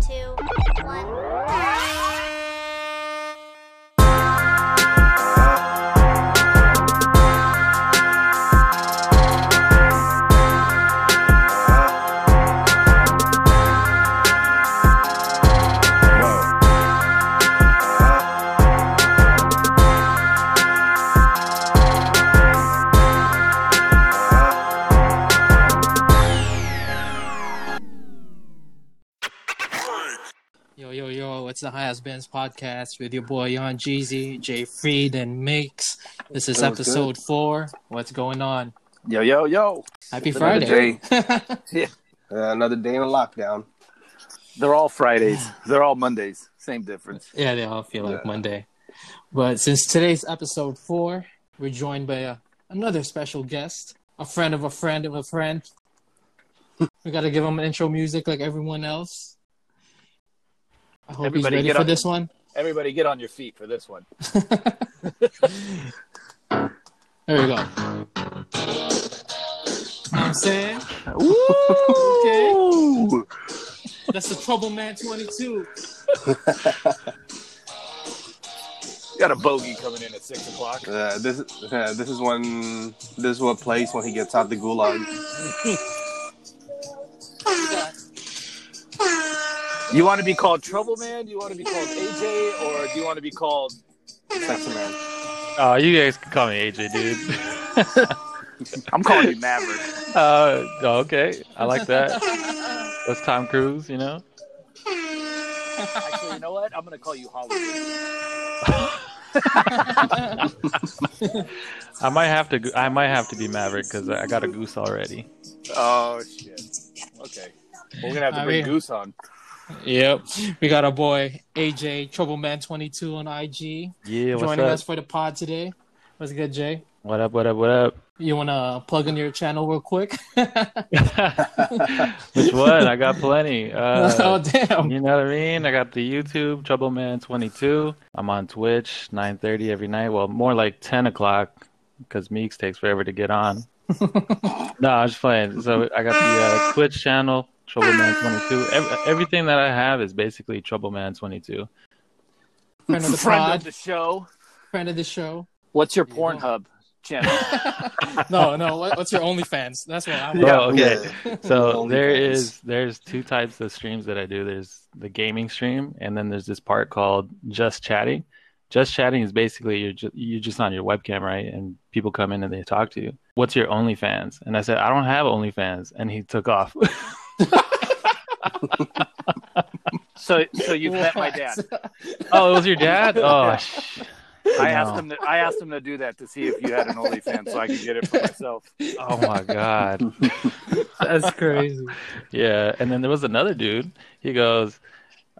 two, one. The High Has Been's podcast with your boy Yon Jeezy, Jay Freed, and Makes. This is That was episode four. What's going on? Yo, yo, yo. Happy Another Friday. Uh, another day in a lockdown. They're all Fridays. They're all Mondays. Same difference. yeah, they all feel like Yeah. Monday. But since today's episode four, we're joined by uh, another special guest, a friend of a friend of a friend. we got to give him intro music like everyone else. I hope Everybody he's ready get for on- this one. Everybody get on your feet for this one. There we go. Know what I'm saying? Ooh. That's the Trouble Man 22. Got a bogey coming in at six o'clock. Uh, this uh, this is when this is what plays when he gets out the gulag. You want to be called Trouble Man? Do you want to be called AJ, or do you want to be called? Sexy man. Oh, you guys can call me AJ, dude. I'm calling you Maverick. uh, okay, I like that. That's Tom Cruise, you know. Actually, you know what? I'm gonna call you Hollywood. I might have to. I might have to be Maverick because I got a goose already. Oh shit. Okay. We're gonna have to I bring mean- Goose on. Yep. We got our boy AJ Troubleman22 on IG Yeah, what's joining up? us for the pod today. What's good, Jay? What up? What up? What up? You want to plug in your channel real quick? Which one? I got plenty. Uh, oh, damn. You know what I mean? I got the YouTube Troubleman22. I'm on Twitch 9:30 every night. Well, more like 10 o'clock because Meeks takes forever to get on. no, I'm just playing. So I got the uh, Twitch channel Troubleman22. Ev- everything that I have is basically Troubleman22. Friend of the Friend pod, of the show. friend of the show. What's your Yeah. Pornhub channel? No, no. What, what's your OnlyFans? That's what I want. Yeah. Oh, okay. Yeah. So OnlyFans. there is there's two types of streams that I do. There's the gaming stream, and then there's this part called just chatting. Just chatting is basically you're just you're just on your webcam, right? And people come in and they talk to you. What's your OnlyFans? And I said I don't have OnlyFans, and he took off. so, so you've met my dad. oh, it was your dad? Oh, sh- I asked him. To, I asked him to do that to see if you had an OnlyFans, so I could get it for myself. oh my god. That's crazy. Yeah, and then there was another dude. He goes,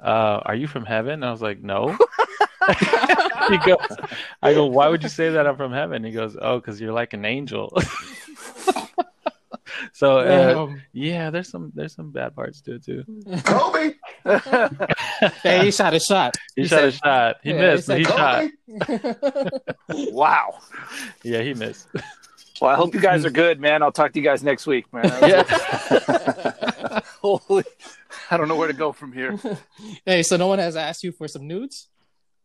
uh, "Are you from heaven?" And I was like, "No." he goes, "I go, why would you say that I'm from heaven?" He goes, "Oh, because you're like an angel." So uh, yeah, there's some there's some bad parts to it too. Kobe. Hey, he shot a shot. He, He shot a shot. He Yeah, missed, he but he shot. wow. Yeah, he missed. Well, I hope you guys are good, man. I'll talk to you guys next week, man. yeah. Holy, I don't know where to go from here. hey, so no one has asked you for some nudes?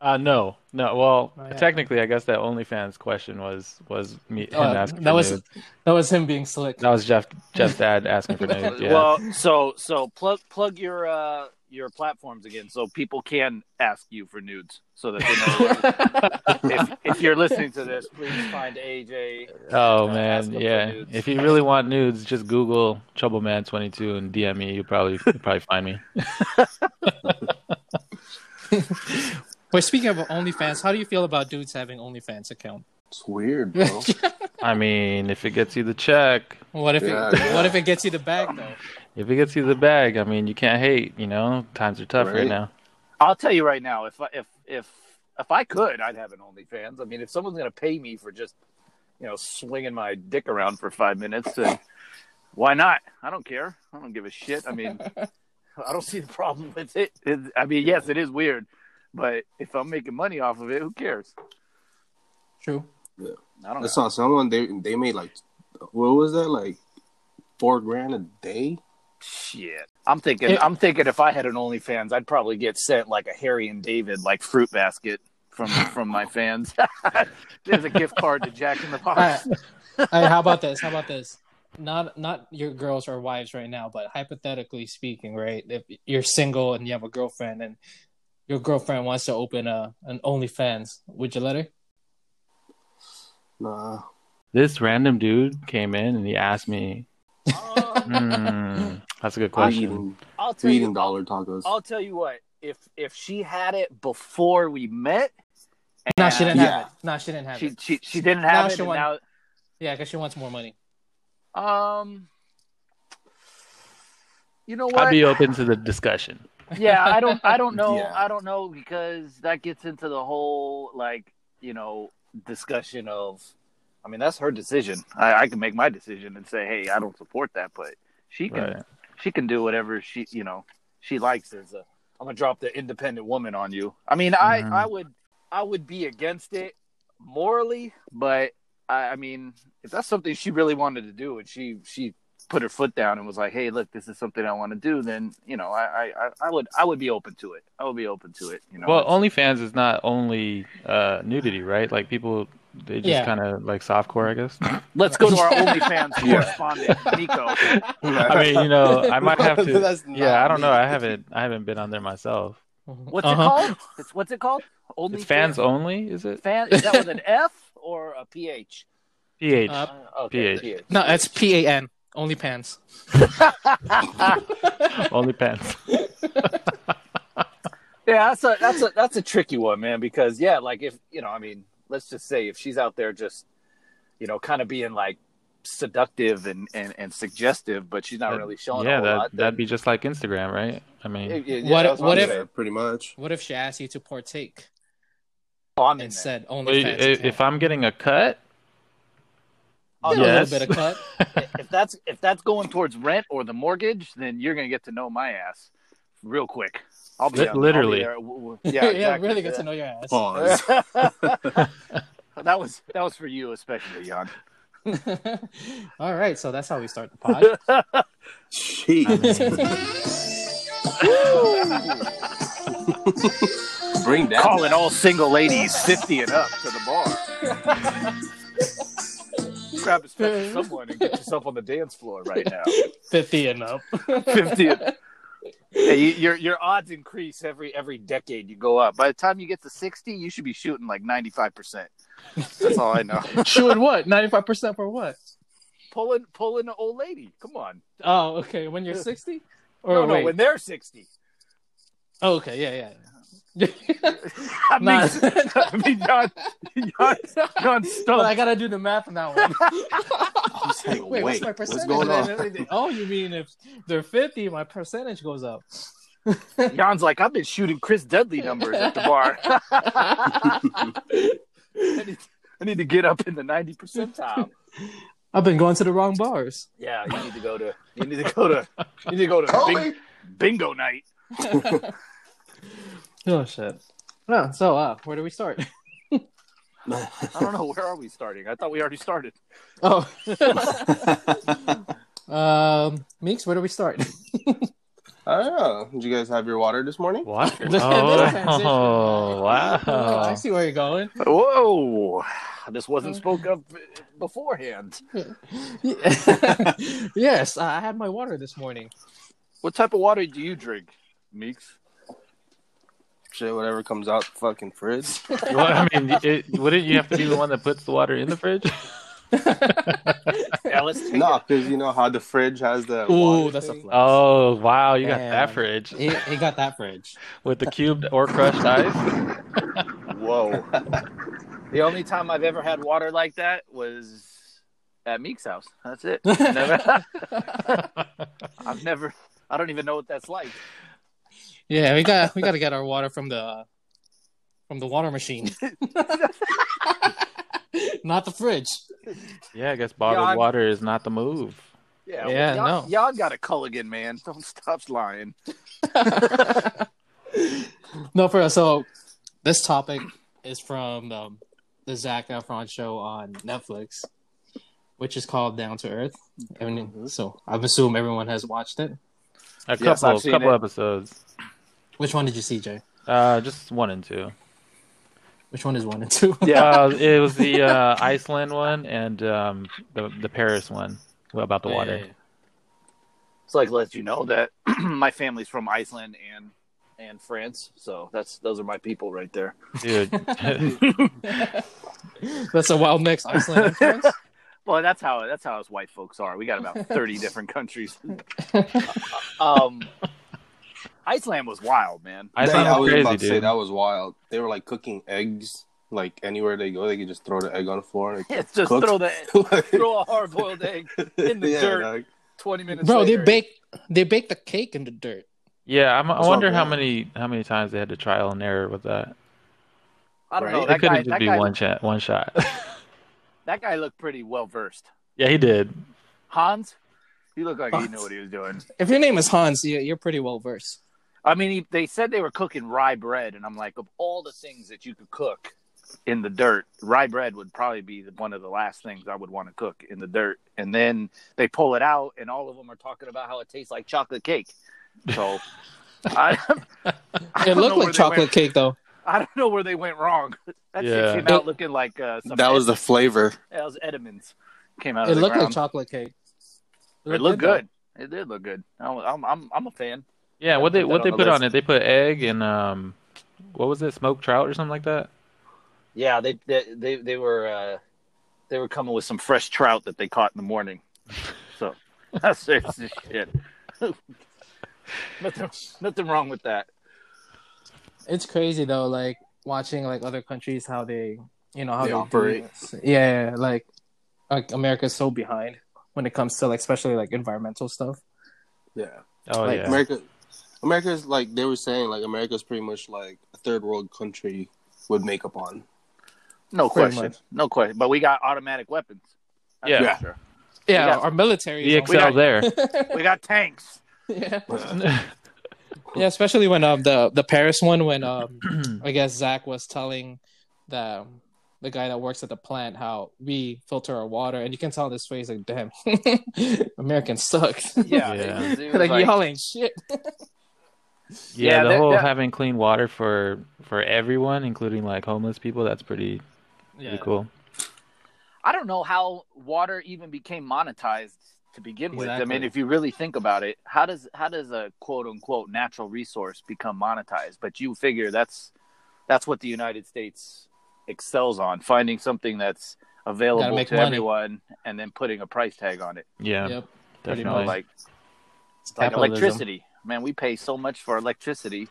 Uh, no, no. Well, Oh, yeah. technically, I guess that OnlyFans question was was me him Oh, asking that for was nudes. that was him being slick. That was Jeff Jeff's dad asking for nudes. Yeah. Well, so so plug plug your uh your platforms again, so people can ask you for nudes, so that they know. if, if you're listening to this, please find AJ. Oh Uh, man, yeah. If you really want nudes, just Google Troubleman22 and DM me. You probably you probably find me. Wait, speaking of OnlyFans, how do you feel about dudes having OnlyFans account? It's weird, bro. I mean, if it gets you the check, What if Yeah, it, yeah. what if it gets you the bag though? if it gets you the bag, I mean, you can't hate. You know, times are tough right, Right. now. I'll tell you right now, if I, if if if I could, I'd have an OnlyFans. I mean, if someone's gonna pay me for just you know swinging my dick around for five minutes, then why not? I don't care. I don't give a shit. I mean, I don't see the problem with it. it. I mean, yes, it is weird, but if I'm making money off of it, who cares? True. I don't I know. saw someone they they made like what was that like four grand a day Shit. I'm thinking. It- I'm thinking if I had an OnlyFans, I'd probably get sent like a Harry and David like fruit basket from from my fans. There's a gift card to Jack in the All right. Box. All right, how about this? How about this? Not not your girls or wives right now, but hypothetically speaking, right? If you're single and you have a girlfriend and your girlfriend wants to open a an OnlyFans, would you let her? Nah. This random dude came in and he asked me. Hmm, that's a good question. I'll tell we you. eating dollar tacos. I'll tell you what. If if she had it before we met, No, she didn't Yeah. have it. No, she didn't have she it. she she didn't Now have she it. And want- now, Yeah, because she wants more money. um, you know what? I'd be open to the discussion. Yeah i don't i don't know Yeah. i don't know because that gets into the whole like you know discussion of i mean that's her decision i, I can make my decision and say hey i don't support that but she can Right. she can do whatever she you know she likes as a i'm gonna drop the independent woman on you i mean i Mhm. i would i would be against it morally but I, I mean if that's something she really wanted to do and she she put her foot down and was like, "Hey, look, this is something I want to do," then you know, I, I, I- I would, I would be open to it. I would be open to it. You know, Well, It's- OnlyFans is not only uh, nudity, right? Like people, they just Yeah. kind of like softcore, I guess. let's go to our OnlyFans Yeah. correspondent, Nico. I mean, you know, I might have to. Yeah, I don't know. I haven't, I haven't been on there myself. What's Uh-huh. it called? It's what's it called? Only It's fans only, is it? Fan is that with an F or a PH? PH. Uh, Uh, okay, PH. No, it's P A N. Only pants. only pants. Yeah, that's a that's a that's a tricky one, man. Because yeah, like if you know, I mean, let's just say if she's out there just, you know, kind of being like seductive and and, and suggestive, but she's not That- really showing yeah, a whole that lot. that'd be just like Instagram, right? I mean, Yeah, yeah, What- what if- saying. Yeah, pretty much. What if she asks you to partake Oh, I'm in and there. said i- OnlyFans? i- if I'm getting a cut, Get no, a yes. little bit of cut. if that's if that's going towards rent or the mortgage, then you're gonna get to know my ass real quick. I'll be Li- on- I'll be literly. there. W- w- Yeah, Yeah, really get to know your ass. Pause. that was that was for you especially, Jan. All right, so that's how we start the pod. Jeez. Bring that. Calling all single ladies fifty and up to the bar. Grab a special someone and get yourself on the dance floor right now. 50 and up. Fifty. and- Hey, you, your your odds increase every every decade you go up. By the time you get to sixty, you should be shooting like ninety five percent. That's all I know. Sure, what? 95% for what? pulling pulling an old lady. Come on. Oh, okay. When you're 60? Or no, no, wait. when they're sixty. Oh, okay, yeah, yeah. I mean, Nah. I mean, John, John, John But I gotta do the math on that one. I was like, Wait, what's my percentage? going on? Oh, you mean if they're 50, my percentage goes up. John's like, I've been shooting Chris Dudley numbers at the bar. I, need, I need to get up in the ninety percentile. I've been going to the wrong bars. Yeah, you need to go to. You need to go to. You need to go to bing, bingo night. Oh shit. Oh, so uh, where do we start? I don't know where are we starting. I thought we already started. Oh, um, Meeks, where do we start? I don't know. Did you guys have your water this morning? what? Look at. Oh, Oh, I see where you're going. Whoa, this wasn't spoke of beforehand. yes, I had my water this morning. What type of water do you drink, Meeks? Shit, whatever comes out the fucking fridge. Well, I mean, it, wouldn't you have to be the one that puts the water in the fridge? Yeah, let's no, because you know how the fridge has the. Ooh, water that's a thing? flex. Oh, wow. You got that fridge He, he got that fridge. with the cubed or crushed ice. Whoa. the only time I've ever had water like that was at Meek's house. That's it. Never, I've never. I don't even know what that's like. Yeah, we got we got to get our water from the from the water machine, not the fridge. Yeah, I guess bottled Yeah, water is not the move. Yeah, Yeah, y'all, no. y'all got a Culligan, man. Don't stop lying. no, for real. So this topic is from um, the Zac Efron show on Netflix, which is called Down to Earth. I mean, so I assume everyone has watched it. A couple, I've seen couple it. episodes. Which one did you see, Jay? Uh, just one and two. Which one is one and two? Yeah. Uh, it was the uh, Iceland one and um, the the Paris one about the water. Yeah, yeah, It's like let you know that my family's from Iceland and and France, so that's those are my people right there. Dude. That's a wild mix. Iceland and France. Well, that's how that's how us white folks are. We got about thirty different countries. um, Iceland was wild, man. Iceland I was was crazy, about to say that was wild. They were like cooking eggs. Like anywhere they go, they could just throw the egg on the floor. And It's just Cooked. throw the Like- throw a hard boiled egg in the Yeah, dirt. dog. Twenty minutes, Bro, they later. bake they bake the cake in the dirt. Yeah, I'm, I wonder how many how many times they had to trial and error with that. I don't Right. know. It couldn't guy, just that be guy, one shot. One shot. that guy looked pretty well versed. yeah, he did. Hans, he looked like he knew what he was doing. If your name is Hans, you're pretty well versed. I mean, he, they said they were cooking rye bread, and I'm like, of all the things that you could cook in the dirt, rye bread would probably be the, one of the last things I would want to cook in the dirt. And then they pull it out, and all of them are talking about how it tastes like chocolate cake. So I, I It don't looked know where like chocolate went- cake though. I don't know where they went wrong. That Yeah. shit came out looking like uh, some That was the flavor. that was Edmonds came out. It of the looked like chocolate cake. It looked though. good. It did look good. I'm I'm I'm, I'm a fan. Yeah, what they put what they on the put on it? They put egg and um, what was it? Smoked trout or something like that. Yeah, they they they, they were uh, they were coming with some fresh trout that they caught in the morning. So that's serious as shit. nothing nothing wrong with that. It's crazy though, like watching like other countries how they you know how They they, operate. do- Yeah, like like America's so behind when it comes to like especially like environmental stuff. Yeah. Oh like yeah, America, America's like they were saying like America's pretty much like a third world country with makeup on. No Pretty question. much. No question. But we got automatic weapons. That's Yeah. for sure. Yeah, got- our military. the is on- XL there. We got tanks. yeah. yeah, especially when um the the Paris one when um I guess Zac was telling the the guy that works at the plant how we filter our water, and you can tell this his face like, damn, Americans suck. Yeah. Yeah. It was, like, like- y'all ain't shit. Yeah, Yeah, the that- whole that- having clean water for for everyone, including like homeless people. That's pretty pretty cool. I don't know how water even became monetized to begin with. I mean, if you really think about it, how does how does a quote unquote natural resource become monetized? But you figure that's that's what the United States excels on, finding something that's available to money. everyone and then putting a price tag on it. Yeah, Yep. definitely. You know, like like electricity. Man, we pay so much for electricity,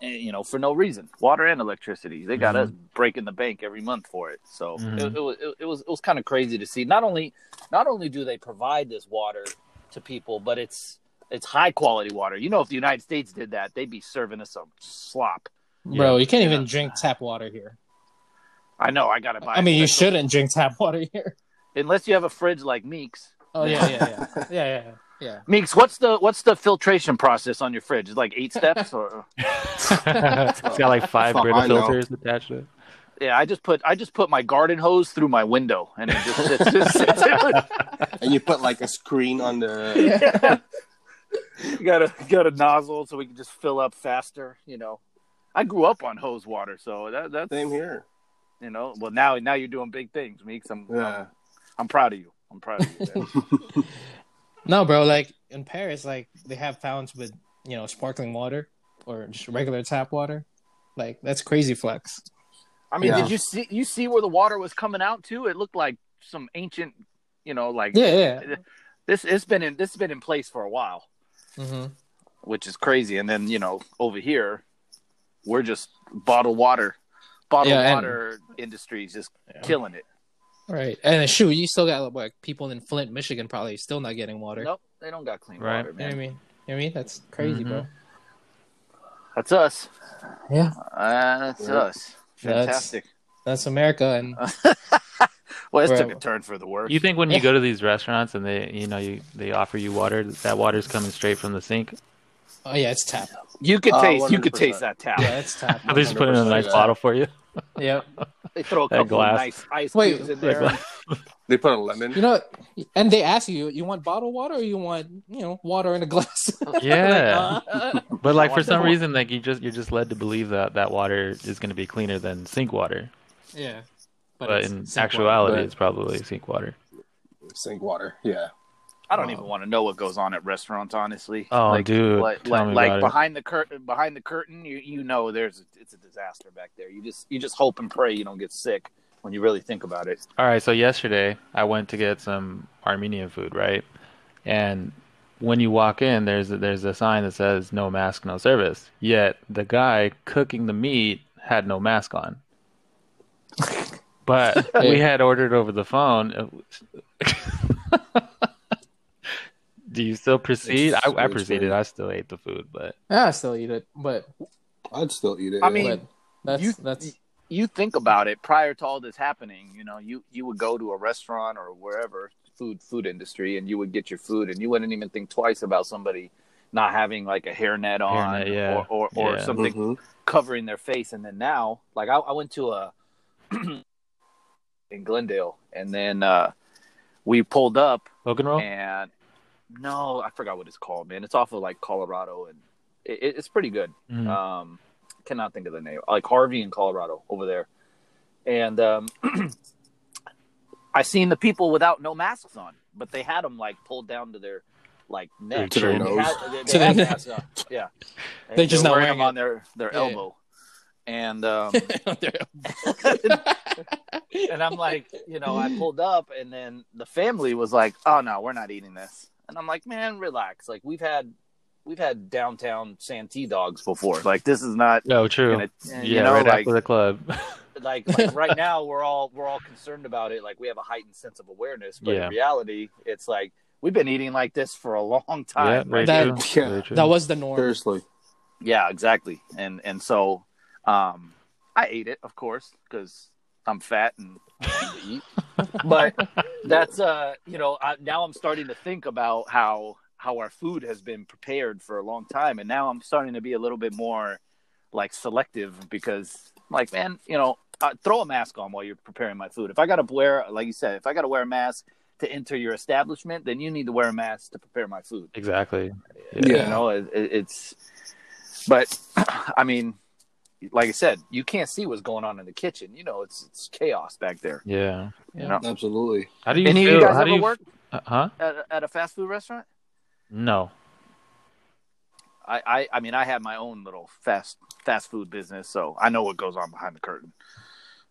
and, you know, for no reason. Water and electricity. They got Mhm. us breaking the bank every month for it. So Mhm. it, it, was it, was it was kind of crazy to see. Not only not only do they provide this water to people, but it's it's high quality water. You know, if the United States did that, they'd be serving us some slop. Bro, you can't Yeah. even drink tap water here. I know. I gotta buy. I mean, you shouldn't drink tap water here. unless you have a fridge like Meeks. Oh yeah, yeah, yeah, yeah, yeah, yeah. Meeks, what's the what's the filtration process on your fridge? Is it like eight steps or? it's got like five Fuck, Brita filters attached to it. Yeah, I just put I just put my garden hose through my window, and it just sits. just sits And you put like a screen on the. yeah. You got a got a nozzle so we can just fill up faster. You know, I grew up on hose water, so that that's Same here. you know. Well, now now you're doing big things, Meeks. I'm Yeah. I'm, I'm proud of you. I'm proud of you. man. No, bro, like in Paris, like they have fountains with you know sparkling water or just regular tap water. Like that's crazy flex. I mean, Yeah. did you see you see where the water was coming out to? It looked like some ancient, you know, like Yeah, yeah. this. It's been in this has been in place for a while. hmm which is crazy. And then you know over here, we're just bottled water, bottled Yeah, and- water industry is just killing it. Right, and then, shoot, you still got like people in Flint, Michigan, probably still not getting water. Nope, they don't got clean Right. water, You know what I mean? You know what I mean? That's crazy, bro. That's us. Yeah, Uh, that's Yeah. us. Fantastic. that's America, and well, this took a turn for the worse. You think when you go to these restaurants and they, you know, you they offer you water, that water's coming straight from the sink? oh yeah, it's tap. you could Uh, taste? You could taste that tap. Yeah, it's tap. They just put it in a nice yeah. bottle for you. yep. They throw a couple glass. of nice ice Wait, cubes in that there. They put a lemon. You know, and they ask you, you want bottled water or you want, you know, water in a glass? Yeah. Like, uh, But like for some the- reason, like you just you're just led to believe that that water is going to be cleaner than sink water. yeah. But, it's in sink water. actuality, But- it's probably sink water. Sink water. Yeah. I don't Oh. even um, want to know what goes on at restaurants, honestly. Oh, like, dude, like, tell like, me like about it. behind the curtain, behind the curtain, you you know there's a, it's a disaster back there. You just you just hope and pray you don't get sick when you really think about it. All right, so yesterday I went to get some Armenian food, right? And when you walk in, there's a, there's a sign that says no mask, no service. Yet the guy cooking the meat had no mask on. But we had ordered over the phone. Do you still proceed? It's I, I proceeded. strange. I still ate the food, but Yeah, I still eat it, but, I'd still eat it. I mean, that's you- that's You think about it prior to all this happening. You know, you you would go to a restaurant or wherever food food industry, and you would get your food, and you wouldn't even think twice about somebody not having like a hairnet on Hairnet, yeah. or or, or Yeah. something Mhm. covering their face. And then now, like I, I went to a in Glendale, and then uh, we pulled up, Logan roll. and no, I forgot what it's called, man. It's off of like Colorado, and it, it's pretty good. Mhm. Um, cannot think of the name. Like Harvey in Colorado over there, and um, I seen the people without no masks on, but they had them like pulled down to their like neck To their They nose. had- they- they To their neck. masks on. Yeah, And They're just they're not wearing wearing them on their their Yeah. elbow, and um, and I'm like, you know, I pulled up, and then the family was like, "Oh no, we're not eating this," and I'm like, "Man, relax. Like we've had." We've had downtown Santee dogs before. Like this is not No, true. gonna, yeah, you know, right like, after the club. like like right now we're all we're all concerned about it like we have a heightened sense of awareness but Yeah. in reality it's like we've been eating like this for a long time very right That- true. Yeah. True. that was the norm. Seriously. yeah exactly and and so um i ate it of course because i'm fat and I need to eat but that's uh you know I, now i'm starting to think about how how our food has been prepared for a long time and now i'm starting to be a little bit more like selective because like man you know uh, throw a mask on while you're preparing my food if i gotta wear like you said if i gotta wear a mask to enter your establishment then you need to wear a mask to prepare my food Exactly. Yeah. you know it, it, it's but i mean like i said you can't see what's going on in the kitchen you know it's it's chaos back there Yeah. you know Absolutely. How do you any of you guys how ever do you, work Uh, huh? at, a- at a fast food restaurant No. I, I I mean I have my own little fast fast food business, so I know what goes on behind the curtain.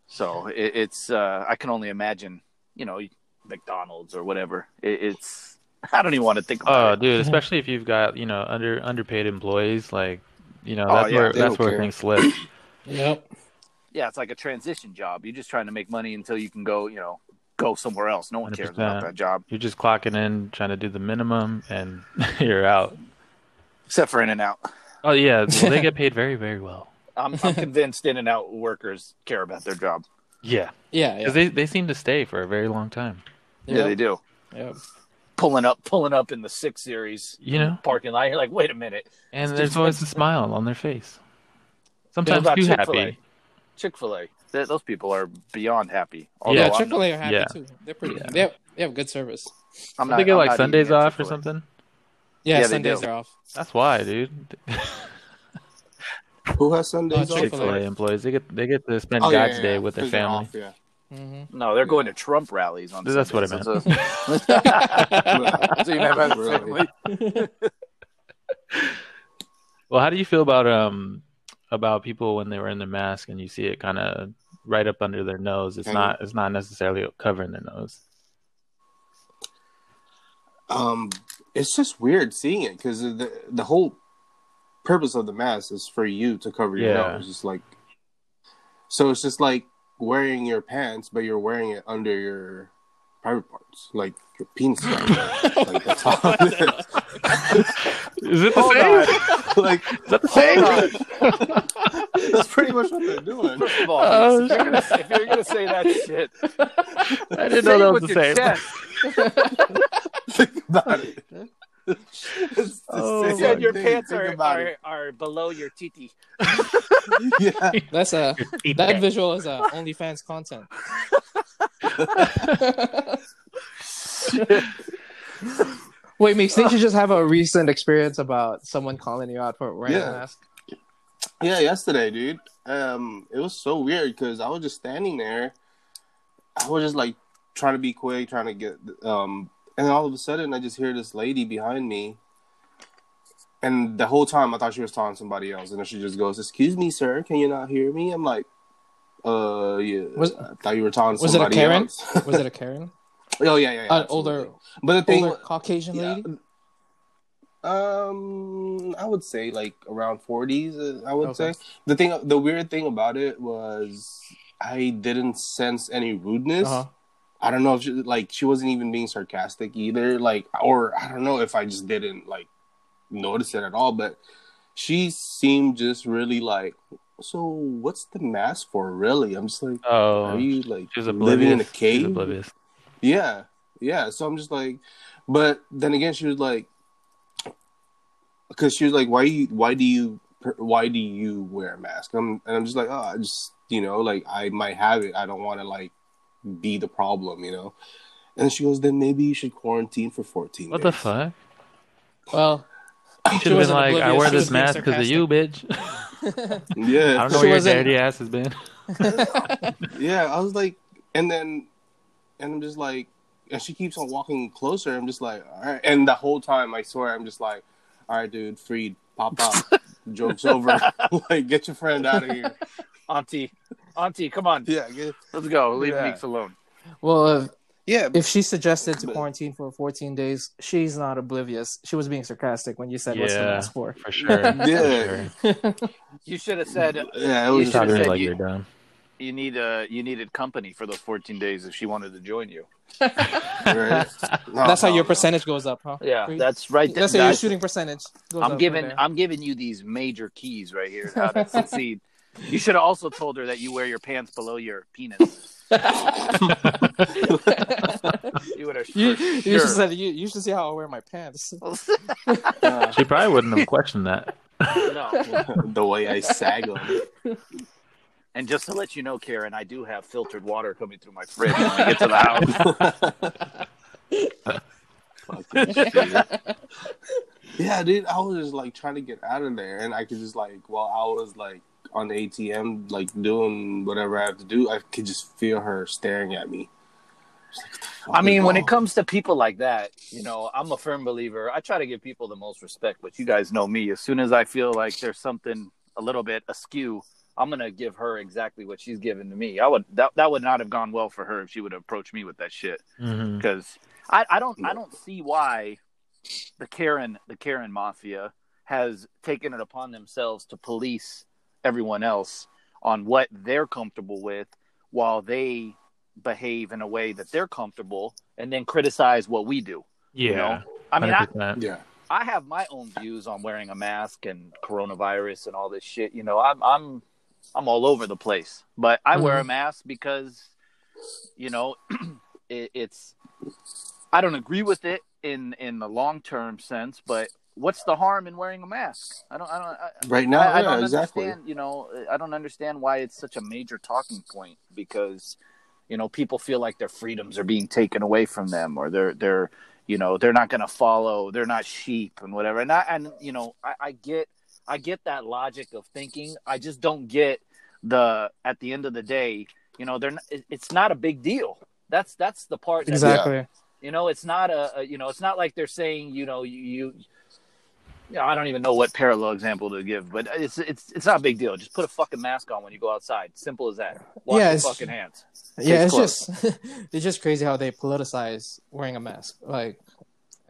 So it, it's uh, I can only imagine, you know, McDonald's or whatever. It, it's I don't even want to think Oh, about it. Oh, dude, especially if you've got you know under underpaid employees, like you know Oh, that's yeah, where that's where care. things slip. Yep. Yeah, it's like a transition job. You're just trying to make money until you can go, you know, go somewhere else. No one cares 100%. about that job You're just clocking in, trying to do the minimum, and you're out. except for In and Out. Oh yeah, well, they get paid very very well. I'm, I'm convinced In and Out workers care about their job. Yeah, Yeah. Yeah. because they they seem to stay for a very long time. Yeah, they do. Yep. Pulling up, pulling up in the six series You know, parking lot. You're like, wait a minute. and It's there's just- always a smile on their face. Sometimes too Chick-fil-A? happy. Chick Fil A. Those people are beyond happy. Yeah, Although Yeah, Chick Fil A are happy yeah. too. They're pretty. Yeah. They have they have good service. I'm Don't they get I'm like not Sundays off or Chick-fil-A. something? Yeah, Yeah, Sundays are off. That's why, dude. Who has Sundays Oh, off? Chick-fil-A. Chick Fil A employees they get they get to spend Oh, yeah, God's yeah, Day with their family. off, yeah. Mm-hmm. No, they're going to Trump rallies on. That's what I Sundays. meant. It's a- so you never have Really? Well, how do you feel about um about people when they were in their mask and you see it kind of right up under their nose? It's Mhm. not it's not necessarily covering their nose. Um, it's just weird seeing it because the the whole purpose of the mask is for you to cover your Yeah. nose. It's like, so it's just like wearing your pants, but you're wearing it under your private parts, like your penis. like that's all. it Is it the Hold same? is. like Is that the same? that's pretty much what they're doing. First of all, Oh, if, you're gonna, if you're gonna say that shit, I didn't know that was the same. chest. Think about it. It's the Oh, You same said your thing. pants are, are, are below your titi. Yeah. That's a that visual is a OnlyFans content. Wait, Meeks, didn't you just have a recent experience about someone calling you out for wearing Yeah. a mask? Yeah, yesterday, dude. Um, it was so weird because I was just standing there. I was just like trying to be quick, trying to get um, and all of a sudden I just hear this lady behind me, and the whole time I thought she was talking to somebody else, and then she just goes, "Excuse me, sir, can you not hear me?" I'm like, "Uh, yeah." Was- I thought you were talking to was it a somebody Karen? else. Was it a Karen? oh yeah, yeah, yeah. An older, But the thing, older Caucasian yeah, lady? um, I would say like around forties. Uh, I would Okay. say the thing. The weird thing about it was I didn't sense any rudeness. Uh-huh. I don't know if she, like she wasn't even being sarcastic either. Like, or I don't know if I just didn't like notice it at all. But she seemed just really like. So what's the mask for? Really? I'm just like, Oh, are you like she's living in a cave? Yeah, yeah. So I'm just like, but then again, she was like, because she was like, why you, why do you, why do you wear a mask? I'm, and I'm just like, oh, I just, you know, like I might have it. I don't want to like be the problem, you know. And she goes, then maybe you should quarantine for 14 What the fuck? Well, You should have been wasn't like, I wear she this mask because of you, bitch. Yeah, I don't know She where your wasn't- dirty ass has been. yeah. I was like, and then, and I'm just like, and she keeps on walking closer. I'm just like, all right. And the whole time, I swear, I'm just like, all right, dude, freed, pop up, joke's over. like, get your friend out of here. Auntie, Auntie, come on, Yeah, get, let's go. Leave Yeah. Meeks alone. well, if, yeah. if she suggested to But- quarantine for 14 days, she's not oblivious. She was being sarcastic when you said, "What's the Yeah. mask for?" For sure. Yeah. For sure. You should have said yeah, it You was She should've said like you- you're done. you need uh you needed company for those 14 days if she wanted to join you. right. No, That's how no, your no. percentage goes up, huh? Yeah, Free? that's right. That's there. how your shooting percentage goes I'm up giving right I'm giving you these major keys right here how to succeed. You should have also told her that you wear your pants below your penis. You would have you, for you sure. should said you, you should see how I wear my pants. Yeah. She probably wouldn't have questioned that. no. the way I sag them. And just to let you know, Karen, I do have filtered water coming through my fridge when I get to the house. Fucking shit. yeah, dude, I was just like trying to get out of there, and I could just like while I was like on the ATM, like doing whatever I have to do, I could just feel her staring at me. Like, "What the fuck I is mean, when it comes to people like that, you know, I'm a firm believer. I try to give people the most respect, but you guys know me. As soon as I feel like there's something a little bit askew, I'm gonna give her exactly what she's given to me. I would that that would not have gone well for her if she would have approached me with that shit. Mm-hmm. Because I, I don't I don't see why the Karen the Karen mafia has taken it upon themselves to police everyone else on what they're comfortable with while they behave in a way that they're comfortable and then criticize what we do. Yeah. You know? I mean, I, 100%. yeah, I have my own views on wearing a mask and coronavirus and all this shit. You know, I'm I'm I'm all over the place, but I wear a mm-hmm. mask because you know it, it's I don't agree with it in in the long term sense, but what's the harm in wearing a mask? I don't I don't I, right now, I, I yeah, don't exactly. understand. You know, I don't understand why it's such a major talking point because you know people feel like their freedoms are being taken away from them, or they're they're you know they're not going to follow, they're not sheep and whatever. And I and you know I, I get I get that logic of thinking. I just don't get the at the end of the day, you know, they're not, it's not a big deal. That's that's the part. That, Exactly. You know, it's not a, a you know, it's not like they're saying you know you. you you know, I don't even know what parallel example to give, but it's it's it's not a big deal. Just put a fucking mask on when you go outside. Simple as that. Wash Yeah, your fucking hands. Yeah, Case it's just it's just crazy how they politicize wearing a mask. Like,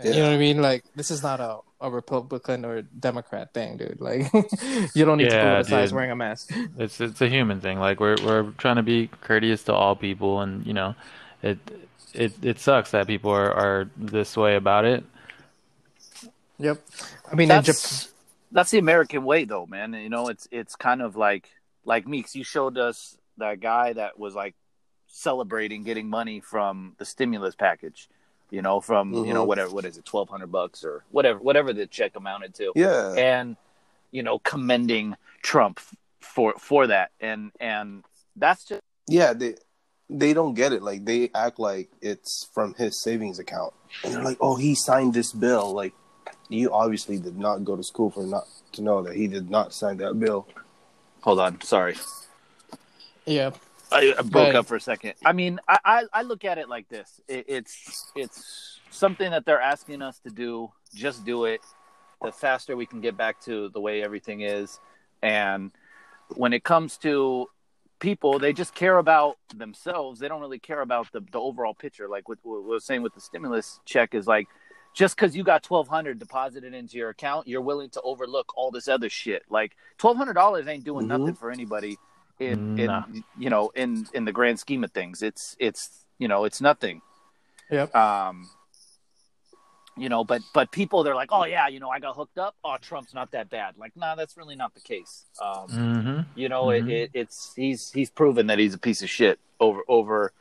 you know what I mean? Like, this is not a, a Republican or Democrat thing, dude. Like, you don't need Yeah, to politicize dude. wearing a mask. It's it's a human thing. Like we're we're trying to be courteous to all people, and you know, it it it sucks that people are are this way about it. Yep. I mean, in Jap- That's that's the American way, though, man. You know, it's it's kind of like like Meeks. You showed us that guy that was like celebrating getting money from the stimulus package. You know, from you know Mhm. whatever what is it, twelve hundred bucks or whatever whatever the check amounted to. Yeah, and you know commending Trump for for that and and that's just yeah, they, they don't get it. Like they act like it's from his savings account, and they're like, "Oh, he signed this bill." Like you obviously did not go to school for not to know that he did not sign that bill. Hold on, sorry. Yeah. I, I broke Right. up for a second. I mean, I, I, I look at it like this: it, it's it's something that they're asking us to do. Just do it. The faster we can get back to the way everything is, and when it comes to people, they just care about themselves. They don't really care about the the overall picture. Like what, what we was saying with the stimulus check is like. Just because you got twelve hundred deposited into your account, you're willing to overlook all this other shit. Like twelve hundred dollars ain't doing Mhm. nothing for anybody in, in you know in in the grand scheme of things it's it's you know it's nothing Yep. um you know but but people they're like oh yeah you know i got hooked up oh trump's not that bad like nah that's really not the case um hmm you know Mhm. it, it it's he's he's proven that he's a piece of shit over over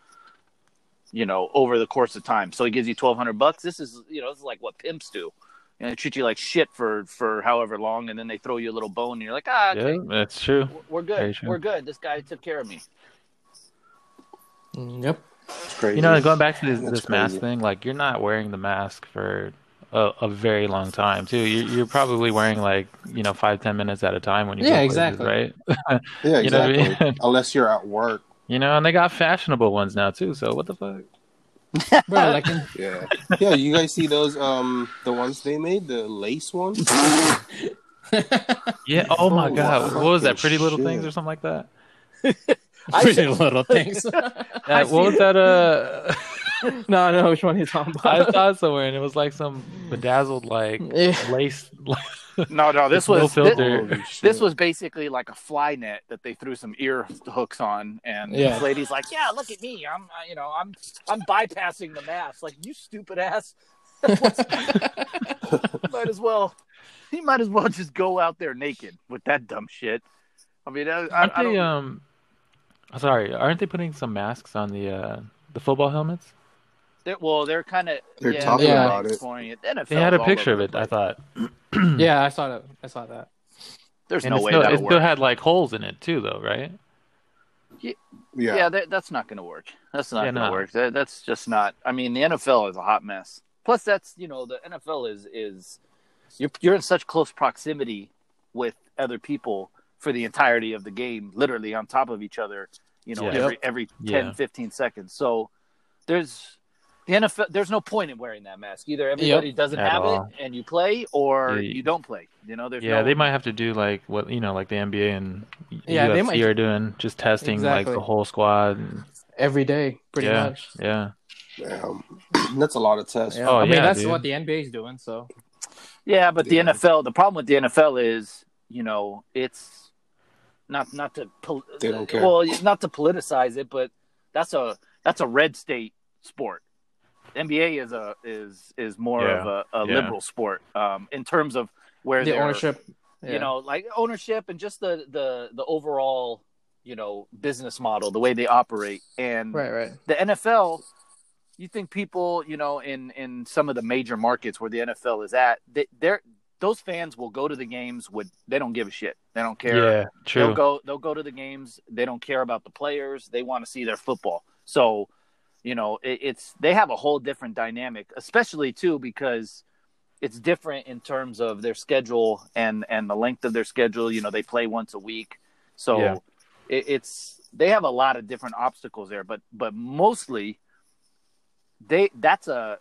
you know over the course of time so he gives you 1200 bucks this is you know this is like what pimps do you know, they treat you like shit for for however long and then they throw you a little bone and you're like ah okay, Yeah, that's true. we're good true. we're good this guy took care of me Mm, Yep. It's crazy. You know, going back to this, That's this mask thing, like you're not wearing the mask for a, a very long time too. You're, you're probably wearing like you know five ten minutes at a time when you Yeah, go places, exactly. right? yeah, you know I exactly. mean? Unless you're at work. You know, and they got fashionable ones now too. So what the fuck? Bro, like in, Yeah, yeah. You guys see those? Um, the ones they made, the lace ones. Yeah. Oh my Oh, god, what was that? fucking Pretty Little shit. Things or something like that. pretty little things. Uh, what was that? Uh, no, no, which one are you talking I about? saw it somewhere, and it was like some bedazzled like Yeah. lace. No, no, this No was filter. thi- Holy shit. this was basically like a fly net that they threw some ear hooks on, and Yeah. this lady's like, "Yeah, look at me, I'm, uh, you know, I'm, I'm bypassing the mask." Like, you stupid ass. might as well, he might as well just go out there naked with that dumb shit. I mean, I, I, Aren't I they? don't, Um, sorry, aren't they putting some masks on the uh the football helmets? They're, well, they're kind of They're yeah, talking they're about it. exploring it. The They had a picture of it. I thought. yeah, I saw that. I saw that. there's And no way still, that'll it work. still had like holes in it too, though, right? yeah. yeah, that, that's not going to work. That's not Yeah, going to no. work. That, that's just not. I mean, the NFL is a hot mess. Plus, that's you know, the NFL is is you're you're in such close proximity with other people for the entirety of the game, literally on top of each other. You know, Yeah. every every 10, Yeah. 15 seconds. So there's the NFL. There's no point in wearing that mask. Either everybody doesn't have all. it and you play, or Yeah. you don't play. You know, there's Yeah, no, they might have to do like what you know, like the NBA and Yeah, they UFC might- are doing, just testing like the whole squad. and- Every day, pretty yeah, much. yeah. Damn. That's a lot of tests. Yeah. Oh, I mean, yeah, that's dude. what the NBA is doing. So Yeah, but the NFL, the problem with the NFL is, you know, it's not not to pol- They don't care. well, not to politicize it, but that's a that's a red state sport. NBA is a is is more Yeah. of a, a Yeah. liberal sport um, in terms of where the ownership, yeah. you know, like ownership and just the the the overall, you know, business model, the way they operate, and right, right. the NFL, you think people, you know, in in some of the major markets where the NFL is at, they, they're those fans will go to the games with they don't give a shit. They don't care. Yeah, They'll true. go they'll go to the games. They don't care about the players. They want to see their football. So, you know, it, it's they have a whole different dynamic, especially too because it's different in terms of their schedule and and the length of their schedule. You know, they play once a week, so Yeah. it, it's they have a lot of different obstacles there. But but mostly, they that's a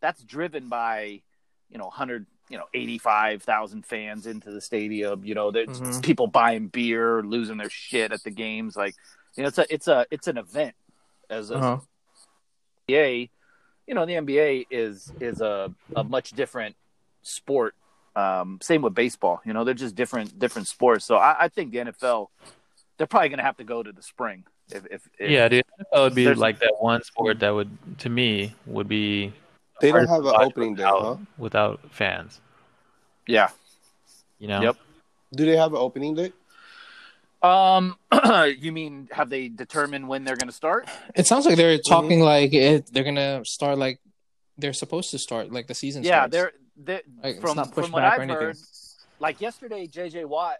that's driven by you know hundred you know eighty five thousand fans into the stadium. You know, there's Mhm. people buying beer, losing their shit at the games. Like you know, it's a it's a it's an event as a Uh-huh. NBA, you know, the NBA is is a a much different sport. Um, same with baseball. You know, they're just different different sports. So I, I think the NFL, they're probably going to have to go to the spring. If, if, if Yeah, dude. That would be like that one sport that would, to me, would be They don't have an watch opening day, without, huh? without fans. yeah. You know. Yep. Do they have an opening day? Um, you mean have they determined when they're going to start? It sounds like they're talking Mm-hmm. like it, they're gonna start like they're supposed to start like the season. Yeah, starts. they're, they Like, it's from not pushed from what back I've anything. heard. Like yesterday, JJ Watt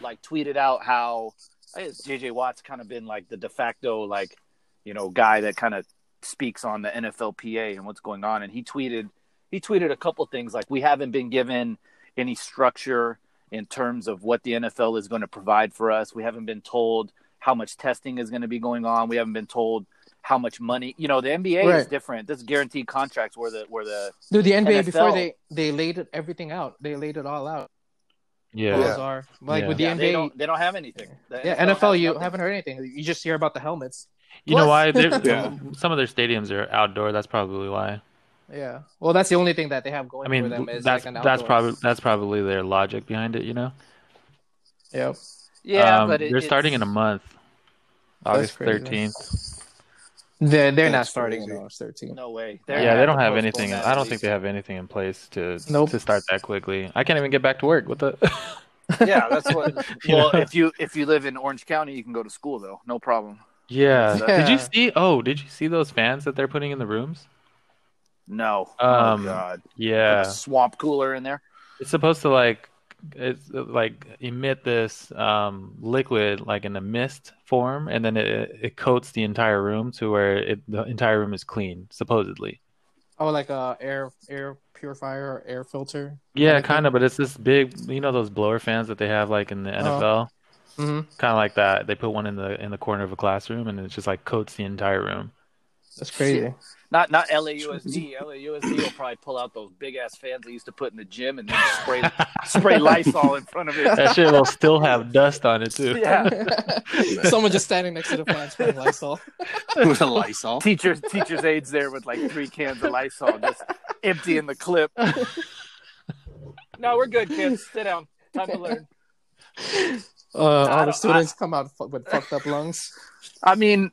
like tweeted out how I guess JJ Watt's kind of been like the de facto like you know, guy that kind of speaks on the NFLPA and what's going on, and he tweeted he tweeted a couple things like we haven't been given any structure in terms of what the NFL is going to provide for us. We haven't been told how much testing is going to be going on. We haven't been told how much money. You know, the NBA is different. This is guaranteed contracts where the where the Dude, the NBA before they they laid it, everything out. They laid it all out. Yeah. Laws are like Yeah. with the yeah, they NBA. don't they don't have anything. The yeah, has NFL, you nothing. haven't heard anything. You just hear about the helmets. You know why? Yeah. Some of their stadiums are outdoor. That's probably why. Yeah. Well, that's the only thing that they have going I mean, for them is that's like an that's probably that's probably their logic behind it. You know. Yep. Yeah, Um, but it, they're starting in a month, August thirteenth. They're they're not starting crazy. in August 13. No way. Yeah, gonna they don't have anything. I don't think they have anything in place to Nope. to start that quickly. I can't even get back to work. What the? yeah, that's what. Well, know? if you if you live in Orange County, you can go to school though, no problem. yeah. Yeah. Did you see? Oh, did you see those fans that they're putting in the rooms? No. Um, oh God. Yeah, Put a swamp cooler in there. it's supposed to like it's like emit this um liquid like in a mist form, and then it it coats the entire room to where it the entire room is clean, supposedly. Oh, like a air air purifier or air filter. Yeah, Kinda but it's this big, you know, those blower fans that they have like in the NFL, Mm-hmm. kind of like that. They put one in the in the corner of a classroom, and it just like coats the entire room. That's crazy. Not not LAUSD. LAUSD will probably pull out those big ass fans they used to put in the gym and then spray spray Lysol in front of it. That shit will still have dust on it too. Yeah. Someone just standing next to the fans spraying Lysol. with a Lysol. Teachers teachers aides there with like three cans of Lysol just emptying the clip. No, we're good, kids. Sit down. Time to learn. Uh, all the don't- students come out with fucked up lungs. I mean,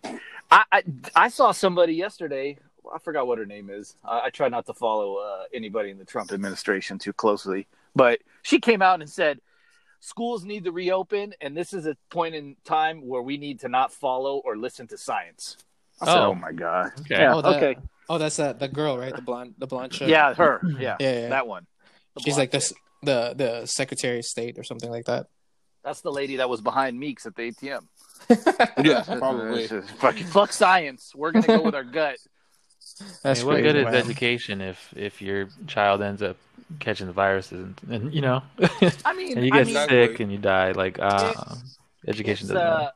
I, I I saw somebody yesterday. I forgot what her name is. I, I try not to follow uh, anybody in the Trump administration too closely, but she came out and said schools need to reopen, and this is a point in time where we need to not follow or listen to science. I said, Oh. "Oh my god!" Okay. Yeah. Oh, that- okay. Oh, that's that the girl, right? The blonde, the blonde chick. Yeah, her. Yeah, yeah, yeah. that one. The She's like this, the the Secretary of State or something like that. That's the lady that was behind Meeks at the ATM. Yeah, probably. Fuck, fuck science. We're gonna go with our gut. That's Hey, what good is man. education if if your child ends up catching the viruses and, and you know I mean, and you I get mean, Exactly. sick and you die like uh education it's, doesn't matter. uh,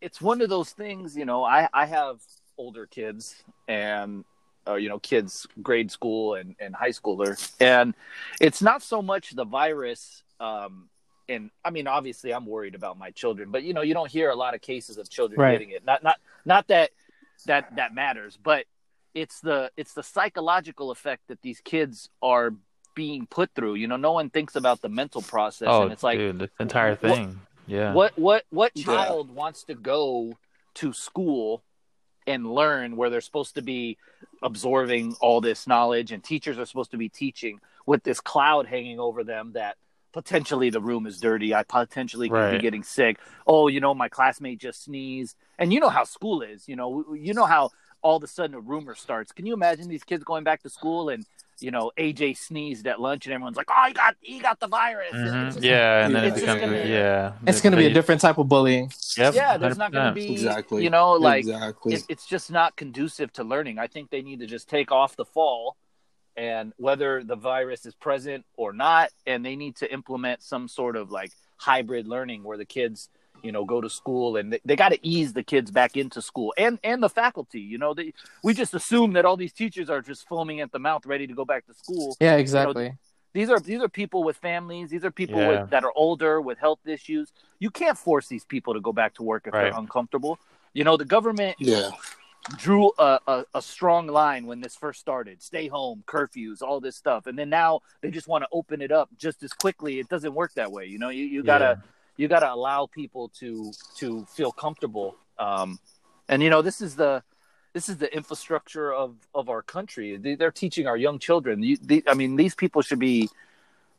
it's one of those things, you know. I I have older kids and uh, you know kids grade school and and high schooler, and it's not so much the virus. Um, and I mean, obviously, I'm worried about my children, but you know, you don't hear a lot of cases of children Right. getting it. Not not not that that that matters, but it's the it's the psychological effect that these kids are being put through. You know, no one thinks about the mental process, oh and it's like dude the entire what- thing. Yeah. What what what Yeah. child wants to go to school and learn where they're supposed to be absorbing all this knowledge and teachers are supposed to be teaching with this cloud hanging over them that potentially the room is dirty i potentially could be getting sick. Oh you know my classmate just sneezed. And you know how school is you know you know how all of a sudden a rumor starts can you imagine these kids going back to school and you know aj sneezed at lunch and everyone's like oh he got he got the virus And Mhm. just- yeah and then It's it becomes gonna- yeah It's gonna be a different type of bullying. yep, yeah there's not going to be Exactly. you know like exactly. it, it's just not conducive to learning i think they need to just take off the fall and whether the virus is present or not and they need to implement some sort of like hybrid learning where the kids you know go to school and they, they got to ease the kids back into school and and the faculty you know they, we just assume that all these teachers are just foaming at the mouth ready to go back to school. Yeah, exactly. these are these are people with families. These are people Yeah. with, that are older with health issues. You can't force these people to go back to work if Right. they're uncomfortable. You know the government yeah. drew a, a, a strong line when this first started. Stay home curfews all this stuff. And then now they just want to open it up just as quickly. It doesn't work that way you know? You, you gotta you gotta allow people to to feel comfortable um and you know this is the this is the infrastructure of of our country. They, they're teaching our young children. You, i mean these people should be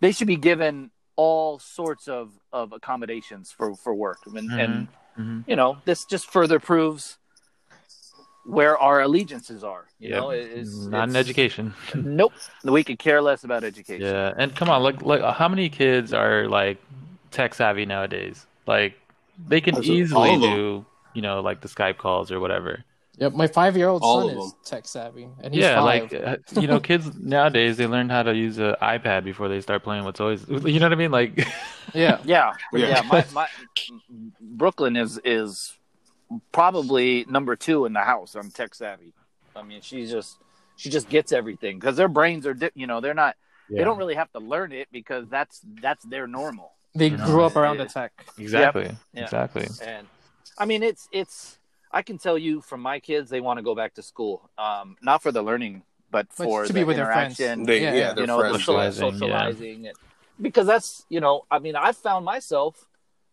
they should be given all sorts of of accommodations for for work. And, and Mhm. you know this just further proves where our allegiances are you Yep. know it- it's not in it's- education. Nope. We could care less about education. Yeah, and come on, look, look, how many kids are like tech savvy nowadays? Like they can That's easily all of them. do, you know, like the Skype calls or whatever. Yep, my five-year-old All son is tech savvy, and he's Yeah, five. like uh, you know, kids nowadays they learn how to use an iPad before they start playing with toys. You know what I mean? Like, yeah, Yeah, Yeah. yeah. my, my Brooklyn is is probably number two in the house on tech savvy. I mean, she's just she just gets everything because their brains are di- you know they're not they don't really have to learn it because that's that's their normal. They You know, grew up around the tech. exactly, Yeah. exactly. And I mean, it's it's. I can tell you from my kids, they want to go back to school, um, not for the learning, but But for to the be with their friends. interaction. They, Yeah, yeah, yeah. they're you know, friends. socializing, Socializing, yeah. socializing and- because that's you know, I mean, I've found myself.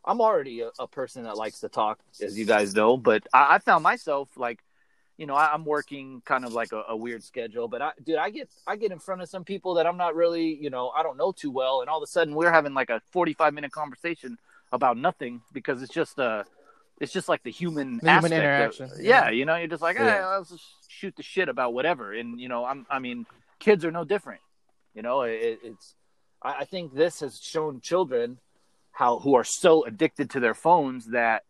I'm already a, a person that likes to talk, as you guys know, but I, I found myself like, you know, I, I'm working kind of like a, a weird schedule. But I, dude, I get I get in front of some people that I'm not really, you know, I don't know too well, and all of a sudden we're having like a 45 minute conversation about nothing because it's just uh it's just like the human The human aspect of- interaction. yeah, you know, you're just like, hey, Yeah. let's just shoot the shit about whatever, and you know, I'm I mean, kids are no different. You know, it, it's I, I think this has shown children how who are so addicted to their phones that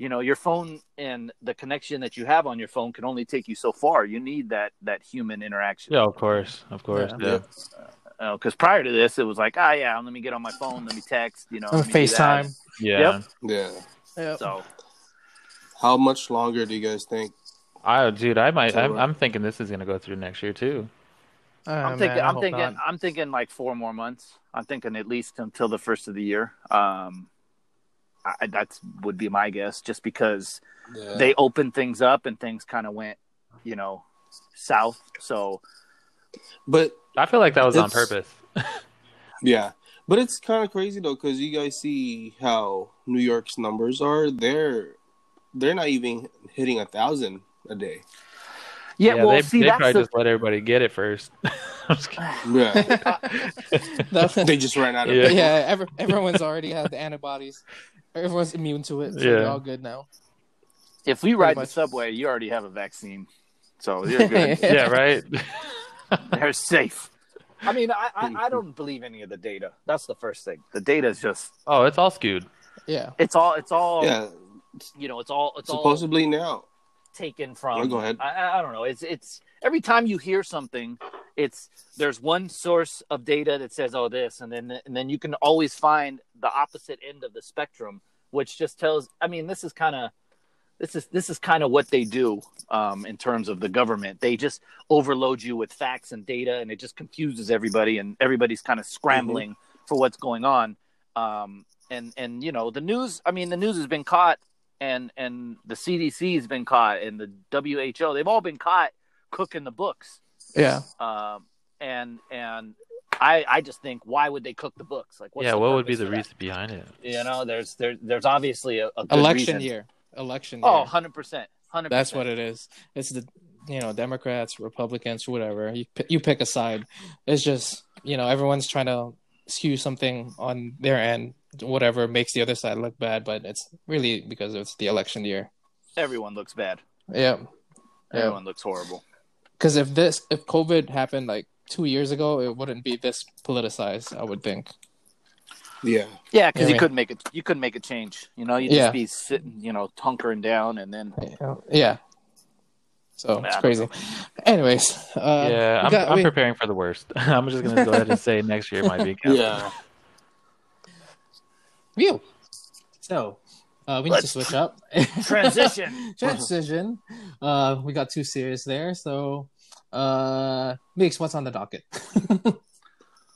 you know your phone and the connection that you have on your phone can only take you so far. You need that that human interaction. Yeah, of course, of course. Yeah. Yeah, Because prior to this, it was like, ah, yeah, let me get on my phone, let me text, you know, Or let me do that. FaceTime. yeah. Yep. Yeah. Yep. So How much longer do you guys think? I, dude, I might. I'm, I'm thinking this is gonna go through next year too. Oh, I'm thinking, I I'm thinking, not. I'm thinking like four more months. I'm thinking at least until the first of the year. Um, I, that's would be my guess, just because Yeah. they opened things up and things kind of went, you know, south. So but I feel like that was on purpose. yeah, but it's kind of crazy though because you guys see how New York's numbers are. They're they're not even hitting a thousand a day. yeah, well, they, see, they that's probably the, just let everybody get it first. I'm just kidding. Yeah, they just ran out of. Yeah. yeah, every, everyone's already had the antibodies. Everyone's immune to it, so Yeah. they're all good now. if we ride the subway, you already have a vaccine, so you're good. yeah, right. They're safe. I mean, I, I, I don't believe any of the data. That's the first thing. The data is just oh, it's all skewed. Yeah, it's all it's all Yeah, you know it's all it's all supposedly now. taken from. Yeah, go ahead. I- I, I don't know. It's it's every time you hear something, it's there's one source of data that says oh this, and then and then you can always find the opposite end of the spectrum, which just tells. I mean, this is kind of this is this is kind of what they do um, in terms of the government. They just overload you with facts and data, and it just confuses everybody, and everybody's kind of scrambling for what's going on. Um, and and you know the news. I mean, the news has been caught and and the CDC has been caught, and the WHO. They've all been caught cooking the books. Yeah. Um, and and I I just think why would they cook the books? Like, what's yeah, the what would be the for that? reason behind it? You know, there's there there's obviously a, a good Election reason. year. Election year. Oh, 100 percent, hundred. That's what it is. It's the you know Democrats, Republicans, whatever. You you pick a side. It's just you know everyone's trying to skew something on their end, whatever makes the other side look bad, but it's really because it's the election year. Everyone looks bad. Yeah, Yeah. Everyone looks horrible. Because if this if COVID happened like two years ago, it wouldn't be this politicized. I would think. Yeah, Yeah, because Yeah, you man. couldn't make it. You couldn't make a change. You know, you'd just be sitting, you know, hunkering down, and then Yeah. So it's crazy. Anyways, uh, yeah, I'm, got- I'm we- preparing for the worst. I'm just gonna go ahead and say next year might be. capital. yeah. Phew. So, uh, we need to Let's- switch up. transition. Transition. Uh, we got too serious there. So, uh, Miks, what's on the docket?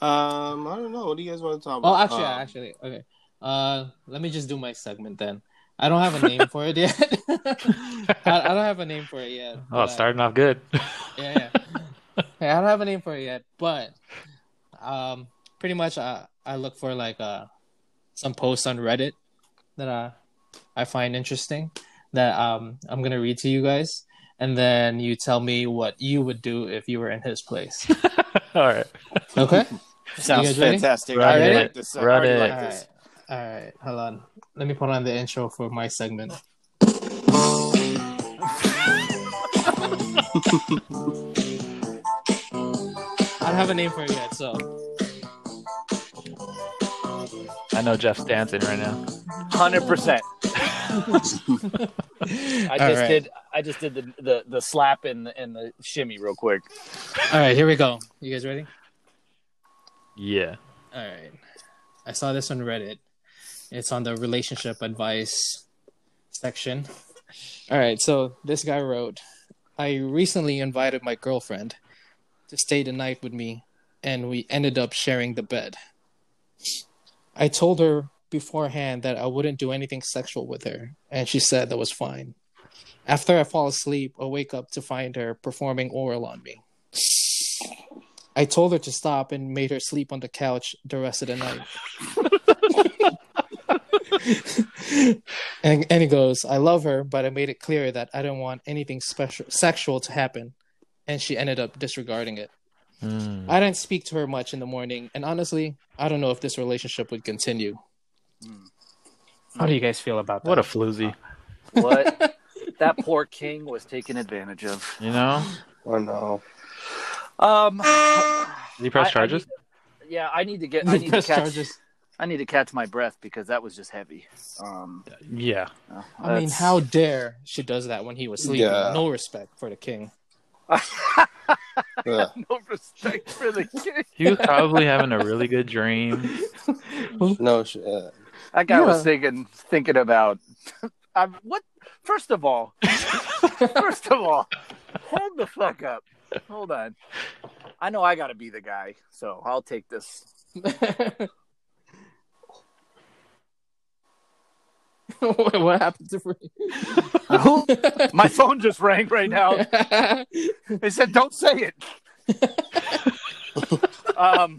Um, I don't know. What do you guys want to talk about? oh, actually, Um, actually, okay. Uh, let me just do my segment then. I don't have a name for it yet. I, I don't have a name for it yet. Oh, but, uh, starting off good. yeah, yeah. Hey, I don't have a name for it yet, but um, pretty much I I look for like uh some posts on Reddit that uh, I find interesting that um I'm gonna read to you guys, and then you tell me what you would do if you were in his place. All right. Okay. Sounds guys ready? fantastic. Run I already it. like this. I Run already it. like All this. All right. Hold on. Let me put on the intro for my segment. I don't have a name for it yet, so I know Jeff's dancing right now. Hundred percent. I just All right. did. I just did the, the, the slap and the, and the shimmy real quick. All right, here we go. You guys ready? Yeah. All right. I saw this on Reddit. It's on the relationship advice section. All right, so this guy wrote, I recently invited my girlfriend to stay the night with me, and we ended up sharing the bed. I told her beforehand that I wouldn't do anything sexual with her, and she said that was fine. After I fall asleep, I wake up to find her performing oral on me. I told her to stop and made her sleep on the couch the rest of the night. and, and he goes, I love her, but I made it clear that I didn't want anything special sexual to happen. And she ended up disregarding it. Hmm. I didn't speak to her much in the morning, and honestly, I don't know if this relationship would continue. How do you guys feel about that? What a floozy. What that poor king was taken advantage of. You know? I know. Um, Did he press I- I charges? need- yeah, I need to get. I need to Press catch. charges. I need to catch my breath because that was just heavy. Um, yeah. I mean, how dare she does that when he was sleeping? Yeah. No respect for the king. Yeah. no respect for the king. He was probably having a really good dream. No, sh- uh, That guy was thinking thinking about um, what. First of all, first of all, hold the fuck up. Hold on. I know I got to be the guy, so I'll take this. what happened to me? Who? My phone just rang right now. They said, "Don't say it." um,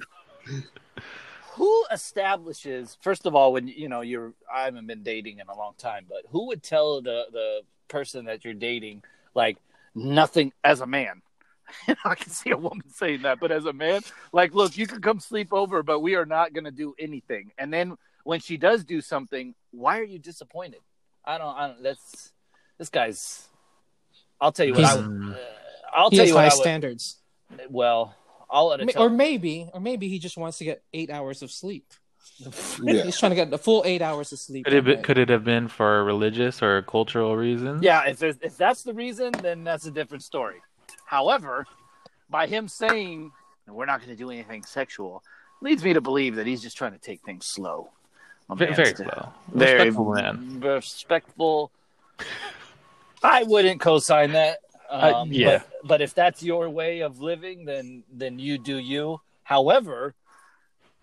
who establishes? First of all, when you know you're, I haven't been dating in a long time, but who would tell the the person that you're dating like nothing as a man? I can see a woman saying that, but as a man, like, look, you can come sleep over, but we are not going to do anything. And then when she does do something, why are you disappointed? I don't. I don't. That's this guy's. I'll tell you what. I, would, uh, I'll he tell has you what. high I would, standards. well, I'll let it Ma- Or maybe, or maybe he just wants to get eight hours of sleep. yeah. He's trying to get the full eight hours of sleep. Could it, be, could it have been for religious or cultural reasons? Yeah, if if that's the reason, then that's a different story. However, by him saying we're not going to do anything sexual, leads me to believe that he's just trying to take things slow. My Very, man's very d- slow. Very Respectful man. respectful. I wouldn't co-sign that. Uh, Um, yeah. But, but if that's your way of living, then then you do you. However,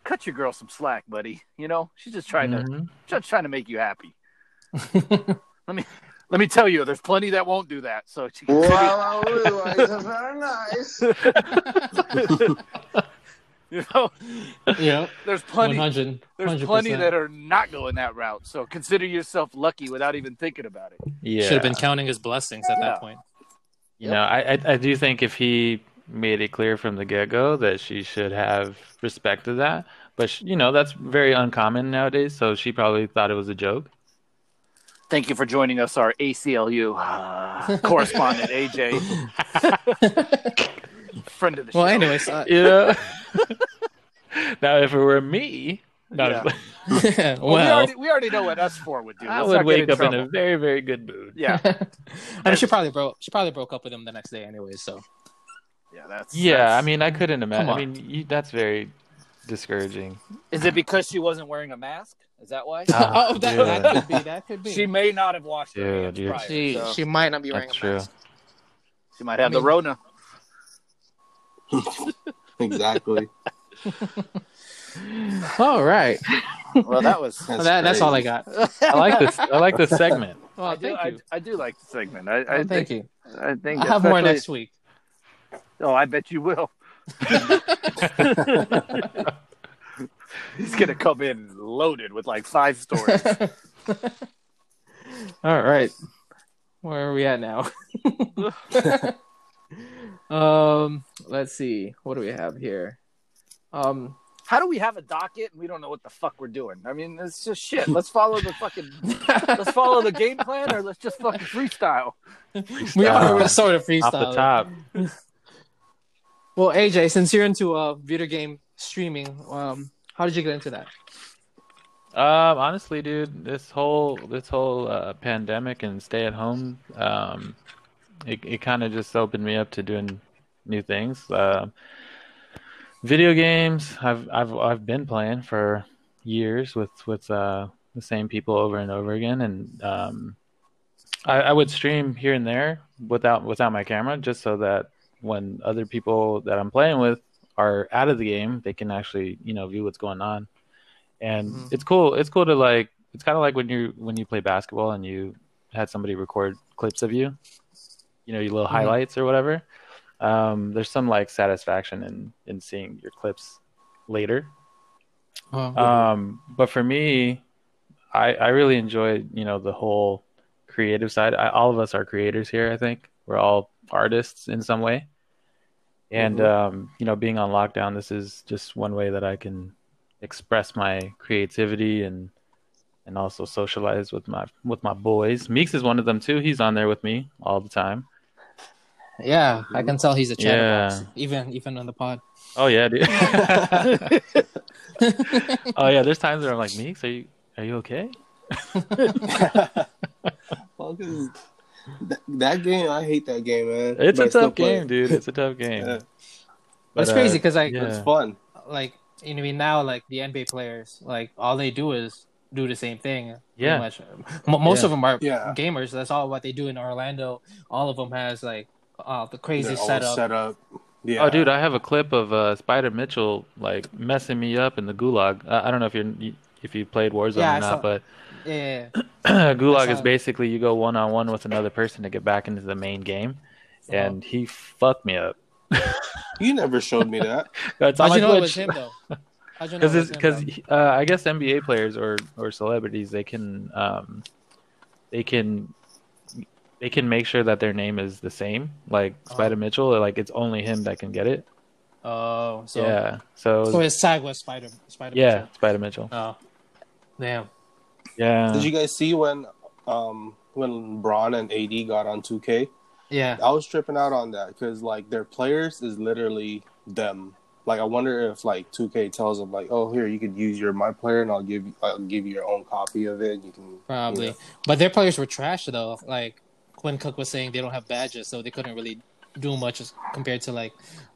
cut your girl some slack, buddy. You know she's just trying to Mhm. just trying to make you happy. let me let me tell you, there's plenty that won't do that. So she can Well, you know, yeah, there's plenty 100, there's plenty that are not going that route. So consider yourself lucky without even thinking about it. Yeah. should have been counting his blessings at Yeah. that point. You know, I, I I do think if he made it clear from the get go that she should have respected that, but sh you know that's very uncommon nowadays. So she probably thought it was a joke. Thank you for joining us, our ACLU uh, correspondent AJ, friend of the Well, show. anyways, uh, You know. now, if it were me, no, Yeah. well, Well, we, already, we already know what us four would do. I Let's would not get wake up in a very very good mood. yeah, I mean, she probably broke. She probably broke up with him the next day, anyway. So yeah. That's Yeah, that's- I mean, I couldn't imagine. I mean, you, that's very discouraging. is it because she wasn't wearing a mask? Is that why? Ah, oh, that, yeah. that could be. That could be. She may not have washed her hands dude. prior. she, so she might not be wearing That's a true. mask. she might have I mean- the Rona. Exactly. All right, Well, that was. That's that, that's all I got. I like this. I like this segment. Well, I do, thank I, you. I do like the segment. I, I Oh, thank think, you. I think I'll have more next week. Oh, I bet you will. He's gonna come in loaded with like five stories. All right. Where are we at now? Um, let's see. What do we have here? Um, How do we have a docket and we don't know what the fuck we're doing? I mean, it's just shit. Let's follow the fucking. let's follow the game plan, or let's just fucking freestyle. we are sort of freestyle. Off freestyle. the top. Well, AJ, since you're into uh video game streaming, um, how did you get into that? Um, honestly, dude, this whole this whole uh, pandemic and stay at home, um, it it kind of just opened me up to doing new things. Uh, video games, I've I've I've been playing for years with with uh, the same people over and over again, and um, I, I would stream here and there without without my camera, just so that when other people that I'm playing with are out of the game, they can actually you know view what's going on and Mhm. it's cool. It's cool to like. It's kind of like when you when you play basketball and you had somebody record clips of you, you know, your little Mhm. highlights or whatever. Um, there's some like satisfaction in in seeing your clips later. Oh. Um, but for me, I I really enjoy you know the whole creative side. I, all of us are creators here. I think we're all artists in some way. And Mhm. um, you know, being on lockdown, this is just one way that I can express my creativity and and also socialize with my with my boys. Meeks is one of them too. He's on there with me all the time. Yeah, I can tell he's a chatterbox, Yeah. even even on the pod. Oh yeah, dude. oh yeah, there's times where I'm like, Meeks, are you are you okay? well, 'cause that, that game, I hate that game, man. It's But I a still tough play game, dude. It's a tough game. Yeah. That's But, crazy uh, because like yeah. It's fun. like you know I mean now like the NBA players like all they do is do the same thing. Yeah. much. Most Yeah. of them are Yeah. gamers. That's all what they do in Orlando. All of them has like uh, the crazy They're setup. Yeah. Oh, dude, I have a clip of uh, Spida Mitchell like messing me up in the gulag. I, I don't know if you're if you played Warzone Yeah, or not, saw- but Yeah, gulag saw is basically you go one on one with another person to get back into the main game, Uh-huh. and he fucked me up. You never showed me that. It's on how'd you know it was him though? How'd you know it Because because uh, I guess NBA players or or celebrities they can um they can they can make sure that their name is the same like Uh-huh. Spida Mitchell like it's only him that can get it oh, so yeah so, so his tag was Spider Spider. yeah Mitchell. Spida Mitchell Oh, damn. yeah Did you guys see when um when Bron and AD got on 2K? Yeah. I was tripping out on that because like their players is literally them. Like I wonder if like 2K tells them like, oh here you could use your my player and I'll give you I'll give you your own copy of it. You can Probably. you know. But their players were trash though. Like Quinn Cook was saying they don't have badges, so they couldn't really do much as compared to like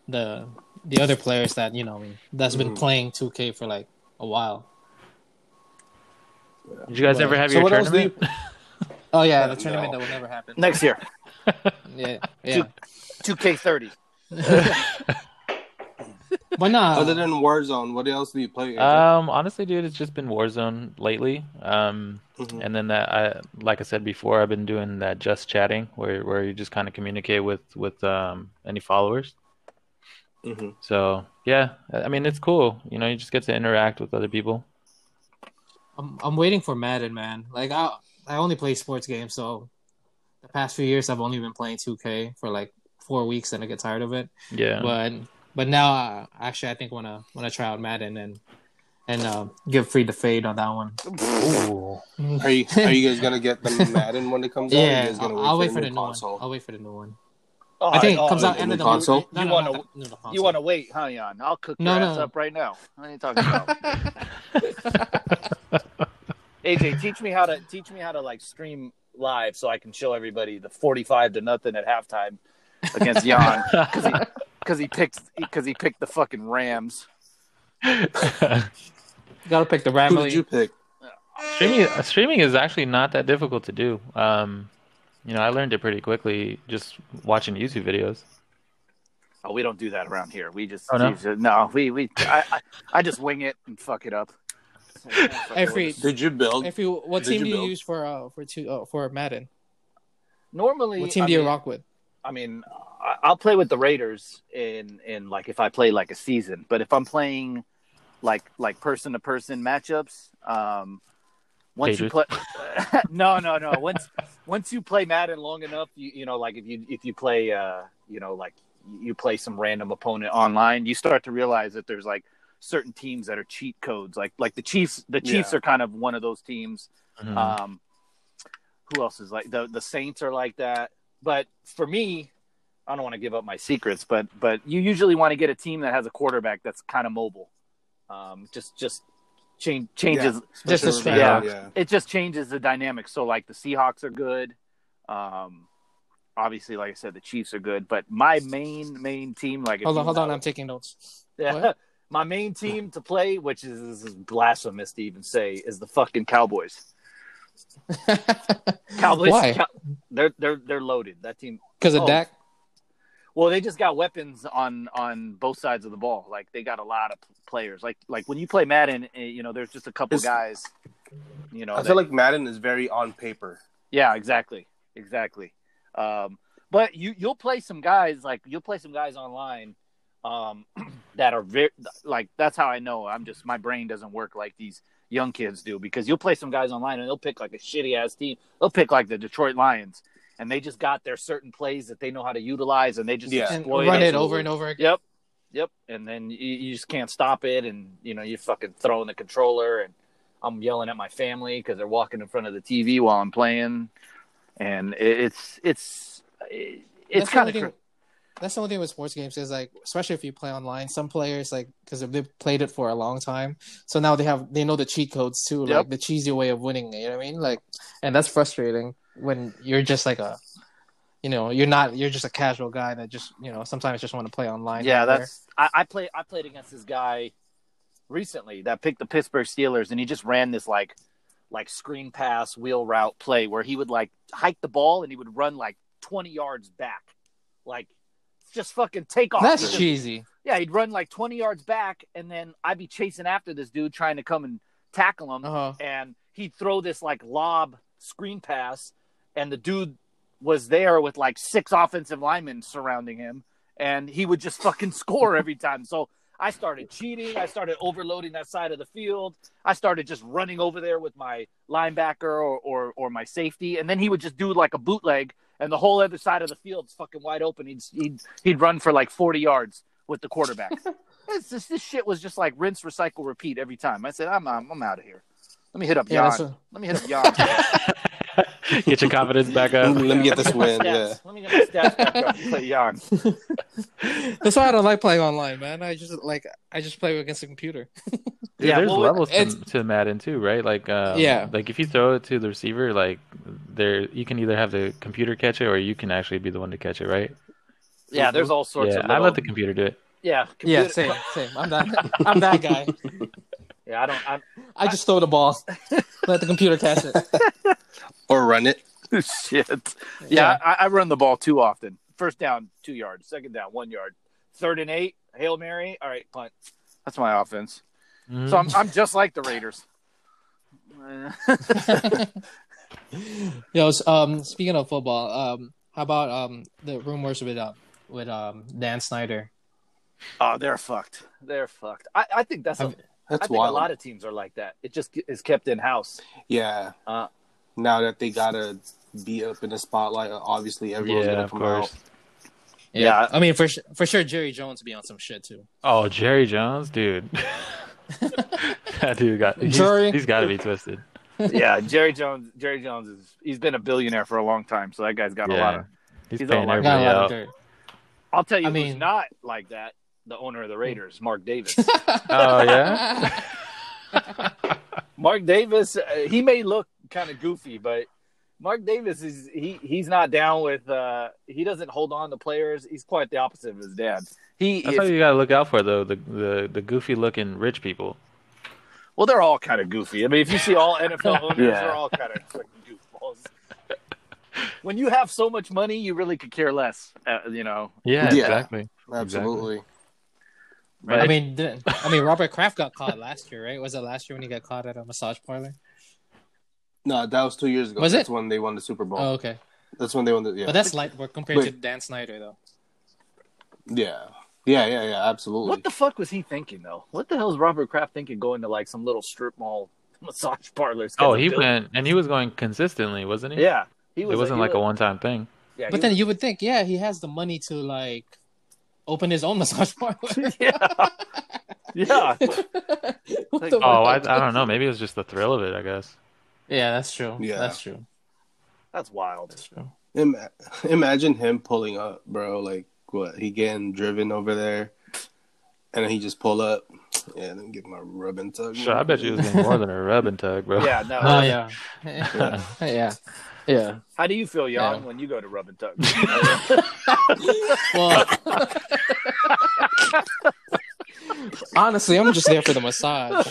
the the other players that, you know, that's been Mhm. playing 2K for like a while. did you guys Right. ever have So your what else do tournament you? Oh yeah, the tournament no. that will never happen. Next year, Yeah. Yeah. two K thirty. But not? Other than Warzone, what else do you play? Um honestly dude it's just been Warzone lately um Mhm. and then that I like I said before I've been doing that just chatting where where you just kind of communicate with with um any followers Mhm. So yeah, I mean it's cool. You know, you just get to interact with other people. I'm I'm waiting for Madden, man. Like I I only play sports games, so the past few years I've only been playing 2K for like four weeks, and I get tired of it. Yeah. But but now, uh, actually, I think wanna wanna try out Madden and and uh, give free the fade on that one. Ooh. Are you are you guys gonna get the Madden when it comes out? Or are you yeah, guys gonna I'll, I'll wait for the the new new console? one. I'll wait for the new one. Oh, I think it oh, comes out the end of the console? No, You no, wanna- not no. You want to wait, huh, Jan? I'll cook No, your no. ass up right now. What are you talking about? AJ, teach me how to teach me how to like stream live so I can show everybody the forty-five to nothing at halftime against Jan because he because he picked because he picked the fucking Rams. you Gotta pick the Rams. Who did you pick? streaming uh, streaming is actually not that difficult to do. Um, you know, I learned it pretty quickly just watching YouTube videos. Oh, we don't do that around here. We just Oh, no? we no, we we I, I I just wing it and fuck it up. Every Did you build? if you what Did team you do you use for uh for two uh, for Madden? Normally, What team I do you mean- rock with? I mean, I- I'll play with the Raiders in in like if I play like a season, but if I'm playing like like person to person matchups, um, once you play, no, no, no. Once once you play Madden long enough, you you know like if you if you play uh you know like you play some random opponent online, you start to realize that there's like certain teams that are cheat codes, like like the Chiefs. The Chiefs Yeah. are kind of one of those teams. Mhm. Um, who else is like the the Saints are like that. But for me, I don't want to give up my secrets, but but you usually want to get a team that has a quarterback that's kind of mobile. Um, just just change changes. Yeah, Just the especially strength. over Yeah. It just changes the dynamic. So like the Seahawks are good. Um, obviously, like I said, the Chiefs are good. But my main main team, like Hold on, hold on. I'm taking notes. yeah, my main team to play, which is, is blasphemous to even say, is the fucking Cowboys. Cowboys. Why? Cow- they're they're they're loaded. That team. Because of Oh. Dak. Well, they just got weapons on on both sides of the ball. Like they got a lot of players. Like like when you play Madden, eh, you know, there's just a couple It's- guys. You know, I that- feel like Madden is very on paper. yeah, exactly, exactly. Um, but you you'll play some guys like you'll play some guys online um, that are very like that's how I know. I'm just my brain doesn't work like these young kids do because you'll play some guys online and they'll pick like a shitty ass team. They'll pick like the Detroit Lions and they just got their certain plays that they know how to utilize and they just Yeah. And run it. it over and over again. Yep. Yep. And then you, you just can't stop it. And, you know, you fucking throwing the controller and I'm yelling at my family because they're walking in front of the TV while I'm playing. And it's, it's, it's That's the kind only of, thing- That's the only thing with sports games is like, especially if you play online, some players like because they've played it for a long time, so now they have they know the cheat codes too, Yep. like the cheesy way of winning. You know what I mean? Like, and that's frustrating when you're just like a, you know, you're not you're just a casual guy that just you know sometimes just want to play online. yeah, that's, I, I play, I played against this guy recently that picked the Pittsburgh Steelers and he just ran this like, like screen pass wheel route play where he would like hike the ball and he would run like 20 yards back. Like, just fucking take off. that's Just- cheesy. Yeah, he'd run like 20 yards back, and then I'd be chasing after this dude trying to come and tackle him. Uh huh. And he'd throw this like lob screen pass, and the dude was there with like six offensive linemen surrounding him, and he would just fucking score every time. So I started cheating. I started overloading that side of the field. I started just running over there with my linebacker or, or, or my safety, and then he would just do like a bootleg, and the whole other side of the field's fucking wide open. He'd he'd, he'd run for like 40 yards with the quarterback. it's just, this shit was just like rinse, recycle, repeat every time. I said, I'm I'm, I'm out of here. Let me hit up Yeah, Jan. that's what- Let me hit up Jan. Get your confidence back up. Let me get this win. Yeah. Let me get my stats back up and play Jan. That's why I don't like playing online, man. I just like I just play against the computer. Dude, Yeah, there's well, levels to, to Madden too, right? Like, um, Yeah. like if you throw it to the receiver, like there, you can either have the computer catch it or you can actually be the one to catch it, right? Yeah, there's all sorts yeah, of. I let the computer do it. yeah, Yeah, same, same. I'm that I'm that guy. Yeah, I don't. I'm, I just throw the ball, let the computer catch it. Or run it. shit. Yeah, I, I run the ball too often. First down, two yards. Second down, one yard. Third and eight, hail mary. All right, punt. That's my offense. Mhm. So I'm I'm just like the Raiders. Yo, s- um, speaking of football, um, how about um the rumors with uh, with um Dan Snyder? oh, they're fucked. They're fucked. I, I think that's. A, I've- I That's think wild. a lot of teams are like that. It just is kept in house. yeah. Uh, Now that they gotta be up in the spotlight, obviously everyone's yeah, gonna of come course. out. Yeah. I mean for for sure Jerry Jones be on some shit too. Oh, Jerry Jones, dude. that dude got. He's, Jerry. he's got to be twisted. yeah, Jerry Jones. Jerry Jones is. He's been a billionaire for a long time, so that guy's got a lot of. he's, he's paying all Got a everybody lot of out. dirt. I'll tell you I who's not like that. The owner of the Raiders, Mark Davis. Oh yeah. Mark Davis, uh, he may look kind of goofy, but Mark Davis is he he's not down with. uh He doesn't hold on to players. He's quite the opposite of his dad. He That's is, what you got to look out for, though. The the the goofy looking rich people. well, they're all kind of goofy. I mean, if you see all NFL owners, Yeah. they're all kind of goofballs. When you have so much money, you really could care less. Uh, you know, Yeah, Yeah. exactly. Absolutely. Right. I mean, I mean Robert Kraft got caught last year, right? Was it last year when he got caught at a massage parlor? No, that was two years ago. Was That's it? when they won the Super Bowl. Oh, okay. That's when they won the yeah. But that's light work compared to Wait. Dan Snyder, though. yeah. Yeah, yeah, yeah, absolutely. what the fuck was he thinking though? What the hell is Robert Kraft thinking going to like some little strip mall massage parlors? Oh, he went and he was going consistently, wasn't he? Yeah, he was. it wasn't he like a one time thing. Yeah, But he then you would think, yeah, he has the money to like open his own massage parlor. yeah, yeah. What the Oh, I. I don't know. Maybe it was just the thrill of it. I guess. Yeah, that's true. Yeah. that's true. That's wild. That's true. Ima- imagine him pulling up, bro. Like what? He getting driven over there, and then he just pull up. Yeah, then give him a rub and tug. Sure, I bet you it was getting more than a rub and tug, bro. Yeah, no. Oh yeah, yeah, yeah. yeah. How do you feel, Jan, Yeah. when you go to rub and tug? Well, honestly, I'm just there for the massage.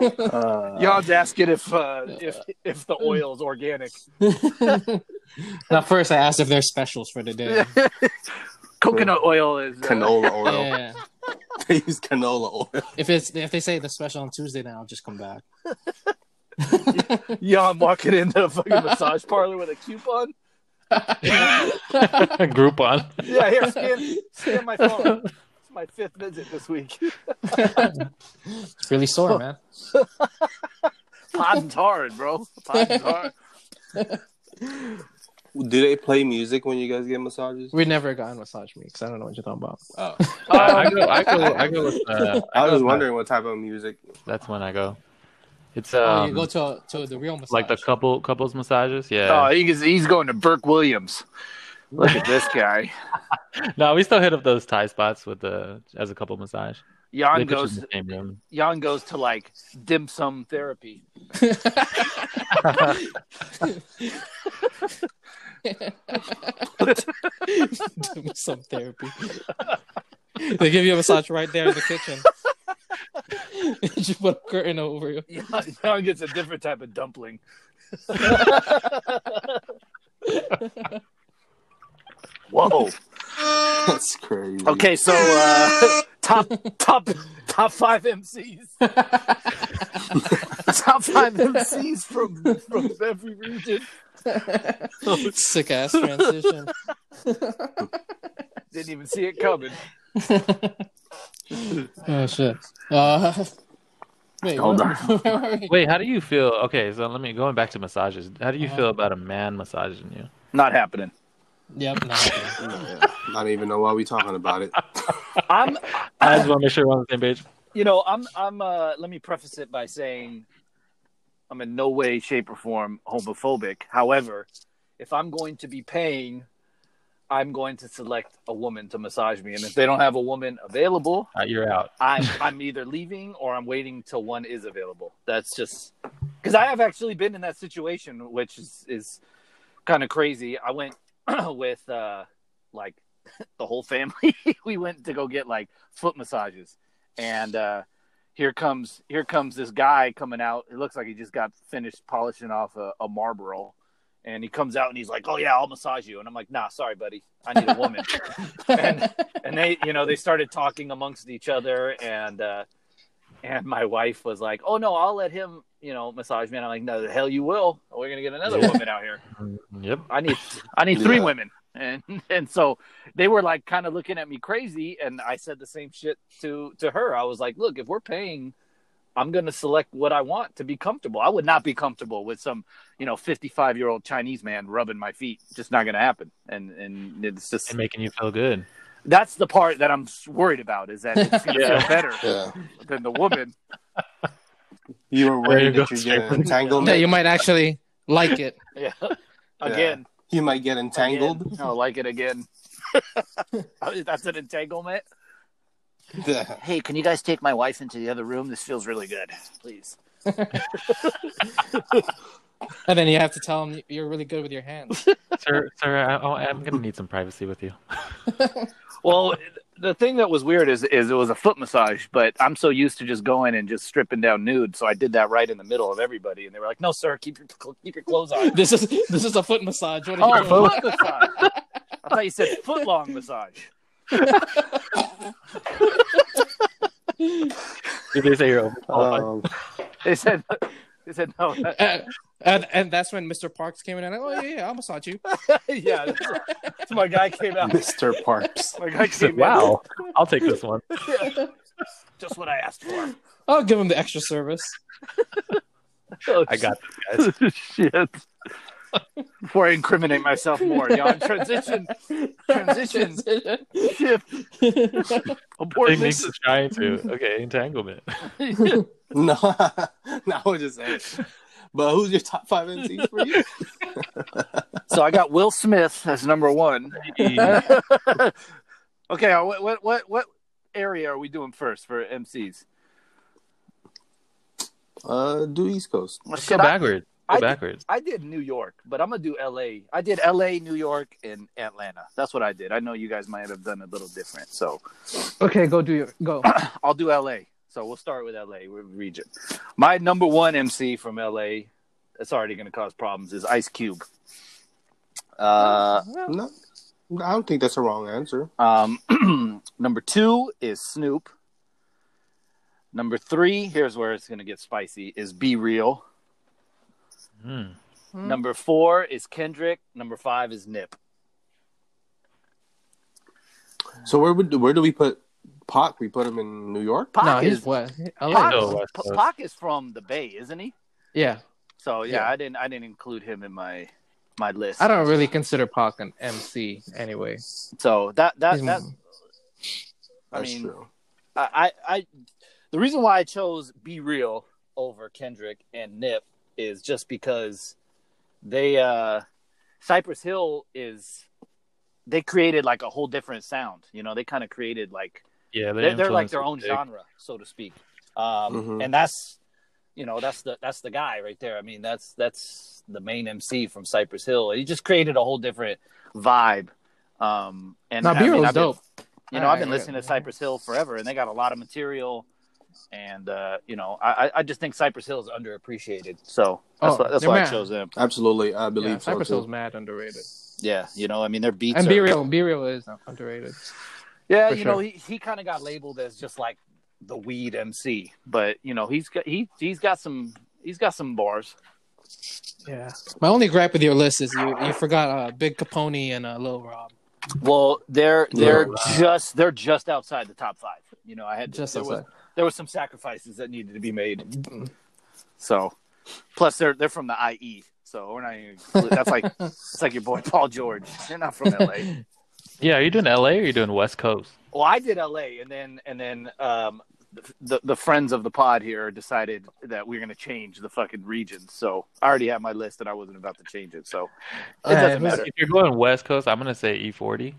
Uh, Jan's asking if uh, if if the oil is organic. now, first I asked if there's specials for the day. Coconut oil is uh, canola oil. Yeah. they use canola oil. If it's if they say the special on Tuesday, then I'll just come back. Jan walking into a fucking massage parlor with a coupon. Groupon. Yeah, here, scan, scan my phone. It's my fifth visit this week. It's really sore, man. Potting's hard, bro. Potting's hard. Do they play music when you guys get massages? We never got a massage me because I don't know what you're talking about. Oh. I go, I go, I go with. Uh, I was go- wondering what type of music. That's when I go. It's oh, um, you go to to the real massage. like the couple couples massages. Yeah. Oh, Yeah. he's he's going to Burke Williams. Look at this guy. no, we still hit up those Thai spots with the as a couple massage. Jan They put you in goes. the same room. Jan goes to like dim sum therapy. Do some therapy. they give you a massage right there in the kitchen. you put a curtain over you. Jan, Jan gets a different type of dumpling. Whoa. That's crazy. Okay, so uh, top top top five MCs. top five MCs from from every region. Sick ass transition. Didn't even see it coming. oh shit. Uh, wait, Hold what- where? Wait, how do you feel? Okay, so let me going back to massages. How do you Uh-huh. feel about a man massaging you? Not happening. Yep. No, Yeah, Not even know why we talking about it. I'm I just want to make sure we're on the same page. you know, I'm I'm uh let me preface it by saying I'm in no way, shape, or form homophobic. However, if I'm going to be paying, I'm going to select a woman to massage me. And if they don't have a woman available, Uh, you're out. I'm I'm either leaving or I'm waiting till one is available. That's just because I have actually been in that situation, which is is kind of crazy. I went with uh like the whole family. we went to go get like foot massages, and uh here comes here comes this guy coming out. It looks like he just got finished polishing off a, a Marlboro. And he comes out and he's like, "Oh yeah, I'll massage you." And I'm like, "Nah, sorry, buddy. I need a woman." and and they you know they started talking amongst each other and uh and my wife was like oh no i'll let him you know massage man. i'm like no the hell you will we're gonna get another Yeah. woman out here mm-hmm. Yep. i need i need three Yeah. women and and so they were like kind of looking at me crazy and i said the same shit to to her i was like look if we're paying i'm gonna select what i want to be comfortable i would not be comfortable with some you know 55 year old chinese man rubbing my feet just not gonna happen and and it's just And making you feel good. that's the part that I'm worried about is that it's gonna Yeah. feel better Yeah. than the woman. You were There worried you that you straight get entangled. Yeah, you might actually like it. Yeah. Again. You might get entangled. Again. I'll like it again. Oh, That's an entanglement. Yeah. Hey, can you guys take my wife into the other room? This feels really good. Please. And then you have to tell them you're really good with your hands. Sir, sir, I, oh, I'm gonna need some privacy with you. Well, the thing that was weird is is it was a foot massage, but I'm so used to just going and just stripping down nude, so I did that right in the middle of everybody, and they were like, "No, sir, keep your keep your clothes on." This is this is a foot massage. What are you Oh, doing? foot massage. I thought you said foot long massage. Did they say you're? Um, They said, they said no. that- and, and and that's when Mr. Parks came in and oh yeah, yeah I'll massage you. yeah, that's, that's my guy came out. Mr. Parks. My guy He said, came wow, I'll take this one. in. Just what I asked for. I'll give him the extra service. I got this, guys. shit. Before I incriminate myself more, Jan, transition, transition, shift, abort Big Meeks this. trying to. Okay, entanglement. No, no, I was just saying. But who's your top five MCs for you? So I got Will Smith as number one. okay, uh, what, what, what, what? area are we doing first for MCs? Uh, do East Coast. Let's Should go I- backwards. Did- I did New York, but I'm gonna do LA. I did LA, New York, and Atlanta. That's what I did. I know you guys might have done a little different, so Okay, go do your go. I'll do LA. So we'll start with LA with region. My number one MC from LA, that's already gonna cause problems, is Ice Cube. Uh, No, I don't think that's a wrong answer. um, number two is Snoop. Number three, here's where it's gonna get spicy, is B-Real. Hmm. Number four is Kendrick. Number five is Nip. So where would where do we put Pac? We put him in New York. Pac no, is he's what? Pac, No, West Pac is from the Bay, isn't he? Yeah, So yeah, Yeah. I didn't I didn't include him in my my list. I don't really consider Pac an MC anyway. So that that He's- that I That's mean, true. I, I I the reason why I chose B-Real over Kendrick and Nip is just because they uh Cypress Hill is they created like a whole different sound. You know, they kind of created like Yeah, they're, they're like their own big. genre, so to speak. Um, Mhm. And that's you know that's the that's the guy right there. I mean that's that's the main MC from Cypress Hill. He just created a whole different vibe. Um, and Now, I B mean, Real's I've been- dope. You know, I've been I- I- listening to Cypress Hill forever, and they got a lot of material. And uh, you know, I, I- I just think Cypress Hill is underappreciated. So that's Oh, why, that's they're why I chose them. Absolutely, I believe Yeah, so Cypress. Hill's mad underrated. Yeah, you know, I mean, their beats And are B-Real, Be Real is underrated. Yeah, For you know, he, he kind of got labeled as just like the weed MC, but you know, he's got he he's got some he's got some bars. Yeah. My only gripe with your list is you you forgot uh, Big Capone and uh, Lil Rob. Well, they're they're Yeah. just they're just outside the top five. You know, I had Just there was outside. There was some sacrifices that needed to be made. So, plus they're they're from the IE, so we're not even. That's like it's like your boy Paul George. They're not from LA. Yeah, are you doing LA or are you doing West Coast? Well, I did LA, and then and then um, the the friends of the pod here decided that we are going to change the fucking regions. So I already had my list, and I wasn't about to change it. So it doesn't who's- matter. If you're going West Coast, I'm gonna say E-40.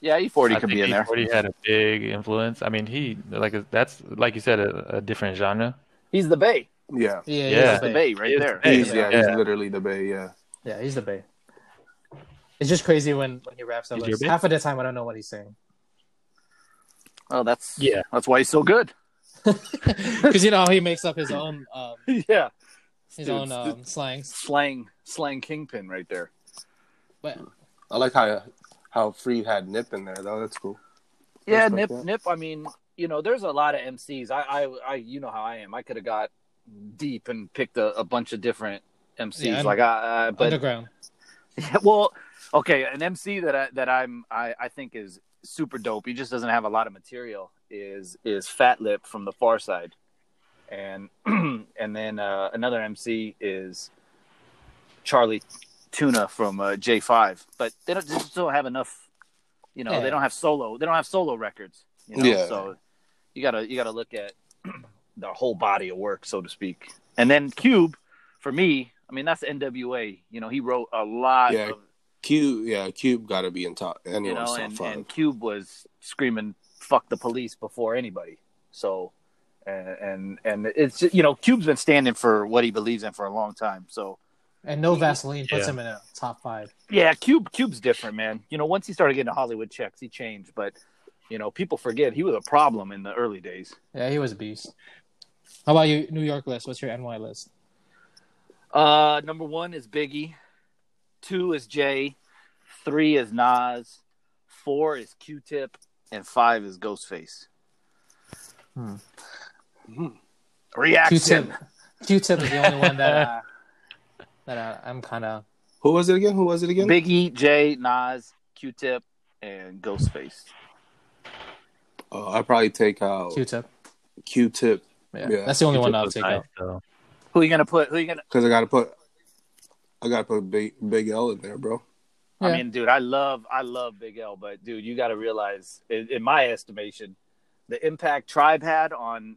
Yeah, E-40 I could think be in there. E-40 had a big influence. I mean, he like that's like you said a, a different genre. He's the Bay. Yeah, Yeah, Yeah. he's The the Bay. Bay right He is there. the Bay. he's, yeah, Yeah. he's literally the Bay. Yeah, Yeah, he's the Bay. It's just crazy when, when he raps that He's your list. Bay? Half of the time I don't know what he's saying. Oh, that's Yeah. That's why he's so good. Because you know he makes up his own um, yeah, his Dude, own um, slangs. slang slang kingpin right there. But I like how how Free had Nip in there though. That's cool. Yeah, Respect Nip. that. Nip. I mean, you know, there's a lot of MCs. I, I, I you know how I am. I could have got deep and picked a, a bunch of different MCs. Yeah, like I, uh, but underground. Yeah, well, okay, an MC that I that I'm I, I think is super dope. He just doesn't have a lot of material. Is is Fatlip from the Pharcyde, and and then uh, another MC is Chali 2na from uh, J5. But they don't they just don't have enough. You know, Yeah. they don't have solo. They don't have solo records. You know, Yeah. so you gotta you gotta look at the whole body of work, so to speak. And then Cube, for me, I mean that's NWA. You know, he wrote a lot Yeah, of Cube, yeah, Cube got to be in top. you know, and, and Cube was screaming "fuck the police" before anybody. So, and and, and it's you know, Cube's been standing for what he believes in for a long time. So, And no Vaseline puts Yeah. him in a top five. yeah, Cube Cube's different, man. You know, once he started getting Hollywood checks, he changed. But you know, people forget he was a problem in the early days. Yeah, he was a beast. How about you, New York list? What's your NY list? Uh, number one is Biggie, two is Jay, three is Nas, four is Q-Tip, and five is Ghostface. Hmm. Mhm. Reaction. Q-Tip. Q-Tip is the only one that uh, that uh, I'm kind of. Who was it again? Who was it again? Biggie, Jay, Nas, Q-Tip, and Ghostface. Uh, I'd probably take out Q-Tip. Q-Tip Yeah. Yeah. that's the only one Q-Tip I'll take nice, out. though. Who you gonna put? Who are you gonna? because I got to put, I got to put Big Big L in there, bro. I mean, dude, I love, I love Big L, but dude, you got to realize, in, in my estimation, the impact Tribe had on.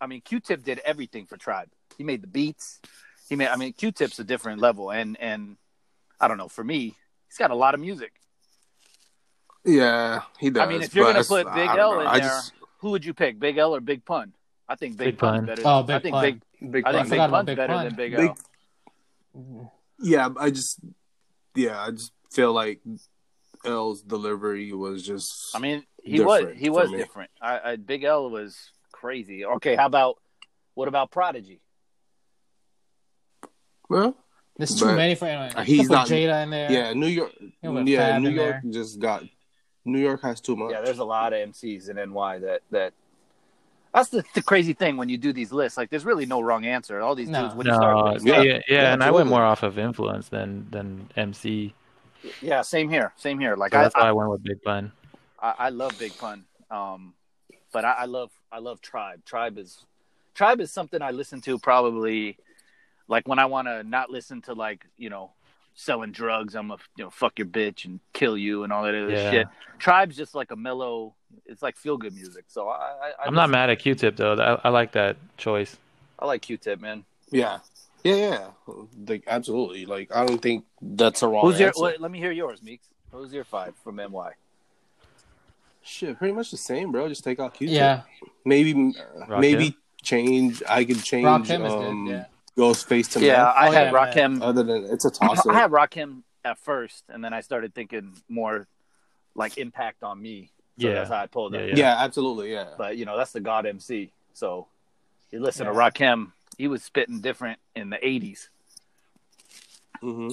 I mean, Q-Tip did everything for Tribe. He made the beats. He made. I mean, Q-Tip's a different level, and and I don't know. For me, he's got a lot of music. Yeah, he does. I mean, if you're gonna put Big L know. in I there, just who would you pick, Big L or Big Pun? I think Big, Big Pun. Pun. Better. Oh, Big I think Pun. Big. big. I think Pun. Big Pun's Big better Pun. than Big Big- L. Yeah, I just yeah, I just feel like L's delivery was just. I mean, he was Different he was me. different. I, I Big L was crazy. Okay, how about what about Prodigy? Well, There's too But many for anyone. he's He's not- Jada in there. yeah, New York. Yeah, with Yeah, Fab New York there. just got. New York has too much. Yeah, there's a lot of MCs in NY that that. That's the, the crazy thing when you do these lists. Like, there's really no wrong answer. All these No. dudes, when you start, No, when you yeah, start- yeah, Yeah, and I went more off of influence than than MC. yeah, same here, same here. Like, So I, that's why I, I went with Big Pun. I, I love Big Pun, um, but I, I love I love Tribe. Tribe is Tribe is something I listen to probably like when I want to not listen to like you know selling drugs. I'm a you know fuck your bitch and kill you and all that other Yeah. shit. Tribe's just like a mellow. It's like feel good music. So I, I, I I'm not mad at Q-Tip though. I, I like that choice. I like Q-Tip, man. yeah, yeah, yeah. Like absolutely. Like I don't think that's a wrong. Who's your? answer. Wait, let me hear yours, Miks. Who's your five from NY? Shit, pretty much the same, bro. Just take out Q-tip. Yeah. maybe Rakim? maybe change. I could change. Rakim is um, good. Yeah. Ghostface to Yeah, Meth. I Oh, had yeah, Rakim. Other than it's a toss I up. had Rakim at first, and then I started thinking more like impact on me. So Yeah. that's how I pulled it. Yeah, yeah. yeah, absolutely. Yeah. But you know, that's the God MC. So you listen to Yeah. Rakim, he was spitting different in the '80s. Mm-hmm.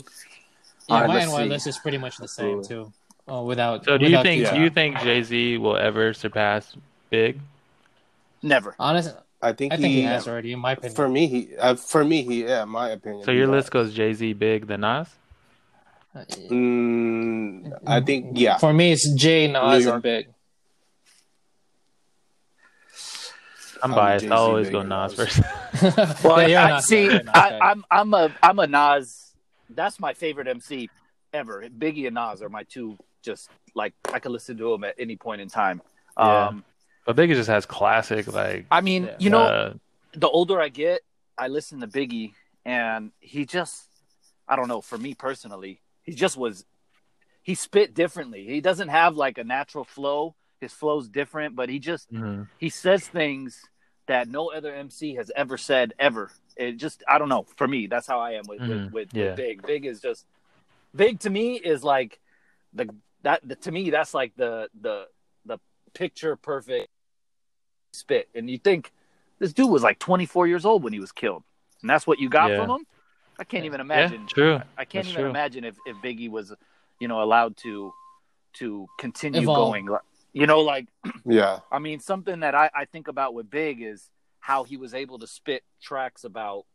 Yeah, Alright, my let's NY list is pretty much the same Absolutely. too. Oh, without. So do you think do you think Jay Z will ever surpass Big? Never. Honest, I think I he, think he has already. In my opinion. For me, he. Uh, for me, he. Yeah, my opinion. So he your has. list goes Jay Z, Big, then Nas. Mm, I think yeah. For me, it's Jay, Nas, and Big. I'm I'm biased. Jay-Z, I'll always go Nas Nas. first. Well, Yeah, I, not- see, you're I, bad. I'm I'm a I'm a Nas. That's my favorite MC ever. Biggie and Nas are my two. Just like I could listen to them at any point in time. Yeah. Um, but Big just has classic like. I mean, you know, uh, the older I get, I listen to Biggie, and he just, I don't know, for me personally, he just was, he spit differently. He doesn't have like a natural flow. His flow's different, but he just, mhm. he says things that no other MC has ever said ever. It just, I don't know. For me, that's how I am with with, Mhm. with, Yeah. with Big. Big is just, Big to me is like the that the, to me that's like the the picture perfect spit. And you think this dude was like 24 years old when he was killed, and that's what you got Yeah. from him. I can't even Yeah, imagine. true. I can't That's even true. imagine if, if Biggie was, you know, allowed to to continue Evolve. going. You know, like Yeah. I mean, something that I, I think about with Big is how he was able to spit tracks about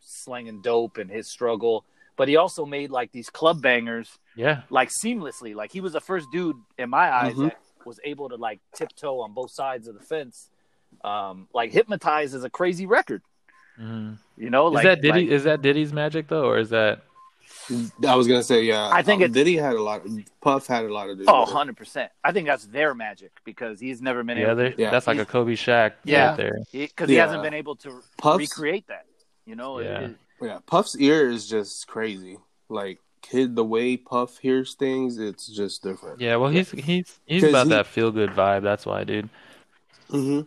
slanging dope and his struggle, but he also made like these club bangers Yeah. like seamlessly. Like he was the first dude in my eyes Mhm. that was able to like tiptoe on both sides of the fence. Um, like hypnotize is a crazy record. Mhm. You know, Is that Diddy? like- is that Diddy's magic though, or is that? I was gonna say yeah. I think um, it's- Diddy had a lot. Puff had a lot of. oh, 100 percent. I think that's their magic because he's never been Yeah, able Yeah. that's like a Kobe Shaq Yeah. right there. because he Yeah. hasn't been able to Puff's recreate that. You know, It- Yeah. it- yeah. Puff's ear is just crazy. Like kid, the way Puff hears things, it's just different. Yeah, well, he's he's he's 'Cause about he- that feel good vibe. That's why, dude. hmm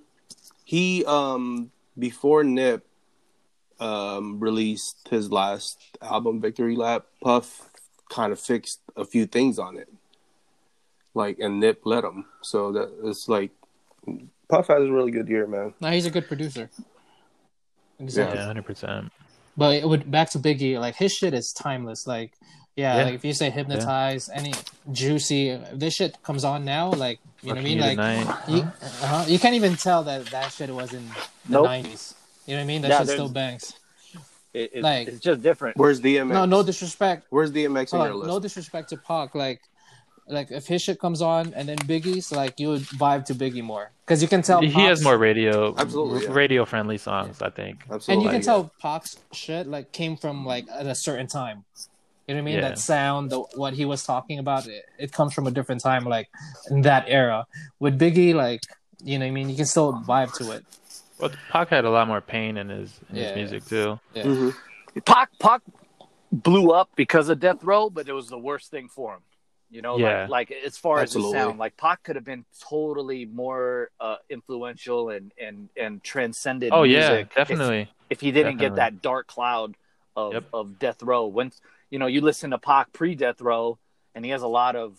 He um before Nip um released his last album, Victory Lap. Puff kind of fixed a few things on it, like and Nip let him. So that it's like Puff has a really good year, man. Now he's a good producer. Exactly. Yeah, hundred percent. But it would back to Biggie, like his shit is timeless. Like, yeah, Yeah. like if you say hypnotize, any juicy, this shit comes on now, like you know what I mean? Like you, uh-huh, you can't even tell that that shit was in the Nope. nineties. You know what I mean? That Yeah, shit still bangs. it- it's- Like- it's just different. Where's DMX? No, no disrespect. Where's DMX on Hold your list? no disrespect to Pac. Like, like if his shit comes on and then Biggie's, like you would vibe to Biggie more because you can tell He has more radio, Absolutely, yeah. radio friendly songs. I think. Absolutely. and you can tell Pac's shit like came from like at a certain time. You know what I mean? Yeah. That sound, the, what he was talking about, it, it comes from a different time, like in that era. With Biggie, like you know, what I mean, you can still vibe to it. Well, Pac had a lot more pain in his in Yeah, his music too. Yeah. Mhm. Pac Pac blew up because of Death Row, but it was the worst thing for him. You know, Yeah. like like as far Absolutely. as the sound, like Pac could have been totally more uh, influential and and and transcended. Oh yeah, music if- definitely. If, he didn't get that dark cloud of Yep. of Death Row, when you know you listen to Pac pre Death Row, and he has a lot of.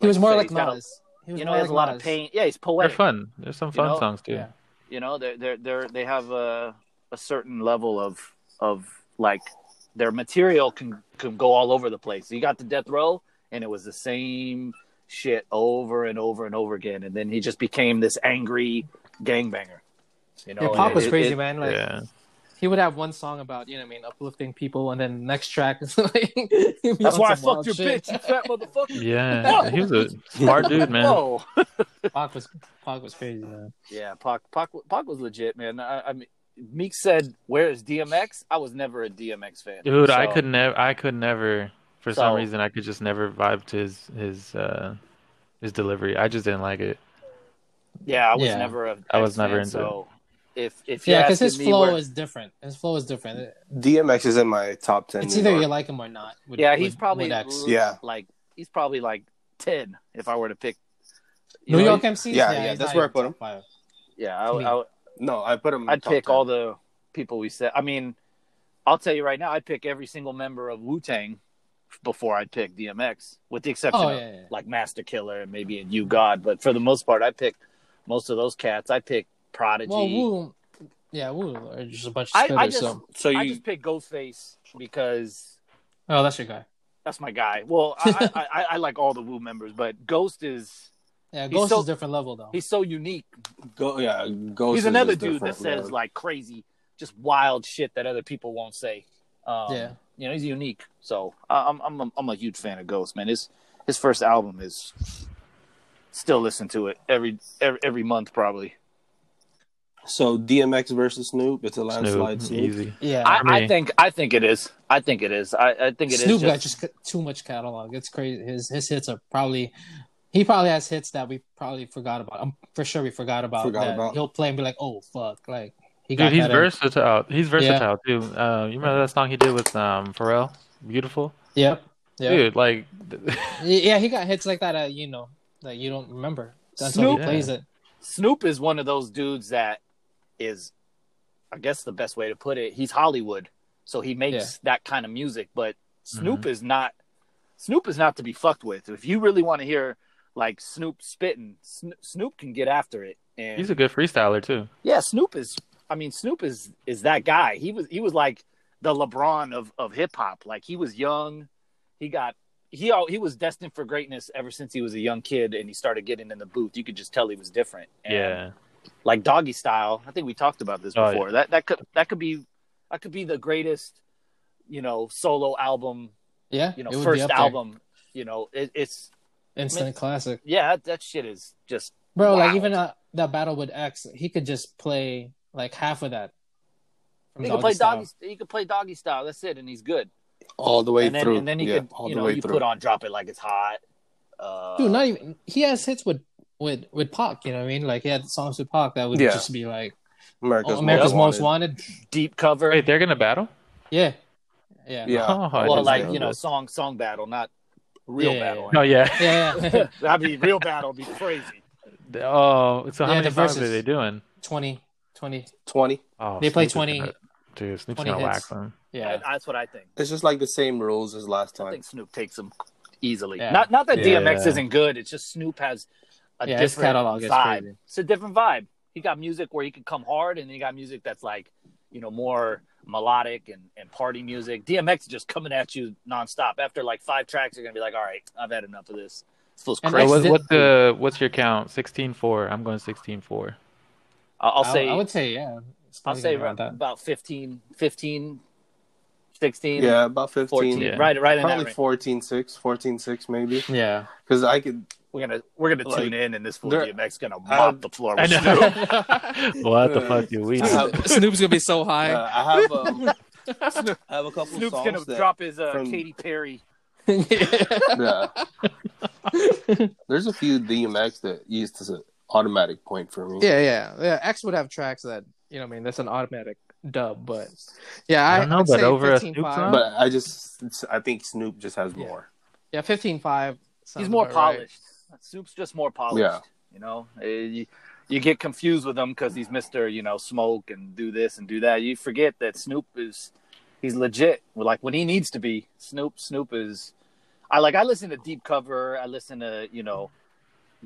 He was more said, like he's a- He was you know, he has like a lot of pain. Yeah, he's poetic. They're poetic. fun. There's some You fun know? songs too. Yeah. you know they're they're they're they have a a certain level of of like their material can can go all over the place you got the death row and it was the same shit over and over and over again and then he just became this angry gangbanger you know Yeah, Pop it- was crazy, it- man. Like yeah. he would have one song about you know what I mean uplifting people, and then next track is like that's why i fucked your shit. bitch you fat motherfucker Yeah, he was a smart dude, man. Whoa. Pac was Pac was crazy, man. yeah Pac, Pac, Pac was legit man I, I mean meek said where is dmx i was never a dmx fan Dude, I could never. I could never. For some reason, I could just never vibe to his his uh his delivery. I just didn't like it. yeah i was Yeah. never a I was never fan, into so if if Yeah, because his flow where- is different. His flow is different. DMX is in my top ten. It's either you like him or not. With, yeah, he's with- probably with X. Yeah. like he's probably like ten if I were to pick. you New know, York MCs. yeah, yeah, he's that's where I put him. five. Yeah, to me. I, I, No, I put him. I'd top pick 10. all the people we said. I mean, I'll tell you right now, I'd pick every single member of Wu Tang before I'd pick DMX, with the exception Oh of yeah, yeah. like Master Killer and maybe in You God. But for the most part, I pick most of those cats. I pick Prodigy. Well, Wu, yeah, Wu are just a bunch of I, spitters. I just so, So you I just pick Ghostface because oh, that's your guy. that's my guy. Well, I, I, I, I like all the Wu members, but Ghost is Yeah, He's Ghost so- is different level though. he's so unique. go, yeah, Ghost. he's another just dude that says man. like crazy, just wild shit that other people won't say. Um, Yeah. You know, he's unique. So I- I'm I'm a, I'm a huge fan of Ghost, man. His his first album is still listen to it every every, every month probably. So DMX versus Snoop. It's a landslide. Snoop, Snoop. easy. yeah, I, I I think I think it is. I think it is. I, I think it is. Snoop got just, just too much catalog. It's crazy. His his hits are probably he probably has hits that we probably forgot about. I'm for sure we forgot about. Forgot that about. He'll play and be like, oh fuck, like he got Dude, he's versatile. He's versatile too. Uh, you remember that song he did with um Pharrell? Beautiful. Yep. Yeah. Dude, like Yeah, he got hits like that. Uh, you know, that you don't remember until Snoop- he plays it. Snoop is one of those dudes that is, I guess the best way to put it. He's Hollywood, so he makes Yeah. that kind of music. But Snoop is not. Snoop is not to be fucked with. If you really want to hear like Snoop spitting, Sno- Snoop can get after it. And he's a good freestyler too. yeah, Snoop is. I mean, Snoop is is that guy. He was he was like the LeBron of of hip hop. Like he was young, he got he al- he was destined for greatness ever since he was a young kid and he started getting in the booth. You could just tell he was different. And Yeah. like Doggy Style. I think we talked about this Oh, before. That that could that could be that could be the greatest, you know, solo album. Yeah, You know, it would be first up there. album. You know, it, it's instant classic, yeah, that, that shit is just bro. Like even uh, that battle with X, he could just play like half of that. from he could Doggy play Style. doggy. He could play doggy style. That's it, and he's good. all the way and then through. and then he yeah, could all you know way you through. put on drop it like it's hot. Uh, Dude, not even he has hits with with with Pac. You know what I mean? Like he had songs with Pac that would Yeah. just be like America's, oh, America's Most Most Wanted. deep cover. Wait, they're gonna battle? Yeah, yeah, Yeah. Oh, well, like you know, that. song song battle, not real Yeah, battle. Oh yeah. yeah. yeah. I mean, real battle would be crazy. Oh, so how Yeah, many songs verses. are they doing? 20, 20. Oh, They play 20 gonna- Dude, Snoop's 20 gonna hits. wax them. Yeah, I- that's what I think. It's just like the same rules as last time. I think Snoop takes them easily. Yeah. Not not that Yeah. DMX isn't good. It's just Snoop has a Yeah, different catalog vibe. crazy. It's a different vibe. He got music where he can come hard, and then he got music that's like you know more melodic and, and party music. DMX is just coming at you nonstop. After like five tracks, you're gonna be like, all right, I've had enough of this. This feels crazy. X what, what's the what's your count? Sixteen four. I'm going sixteen four. I'll, I'll say I would say yeah. I'll say gonna be around around that. about 15, 15, 16, Yeah, about 15. 14. Yeah. Right, right in that Probably range. 14 6, 14 6 maybe. Yeah, Because I could. We're gonna we're gonna Like, tune in, and this fool there- DMX gonna I- mop the floor with Snoop. know. what the fuck do we have, Snoop's gonna be so high. uh, I have, um, I have a couple Snoop's songs gonna that, drop his uh, from- Katy Perry. Yeah. There's a few DMX that used to an automatic point for me. yeah, yeah, yeah. X would have tracks that you know. I mean, that's an automatic dub, but yeah, I I, don't know, would but say over a 15 Snoop song? But I just, I think Snoop just has Yeah. more. Yeah, fifteen five. Sounds He's more about right. polished. Snoop's just more polished. Yeah. You know, Uh, you, you get confused with him because he's Mister, you know, smoke and do this and do that. You forget that Snoop is he's legit. Like when he needs to be, Snoop Snoop is. I like. I listen to Deep Cover. I listen to you know,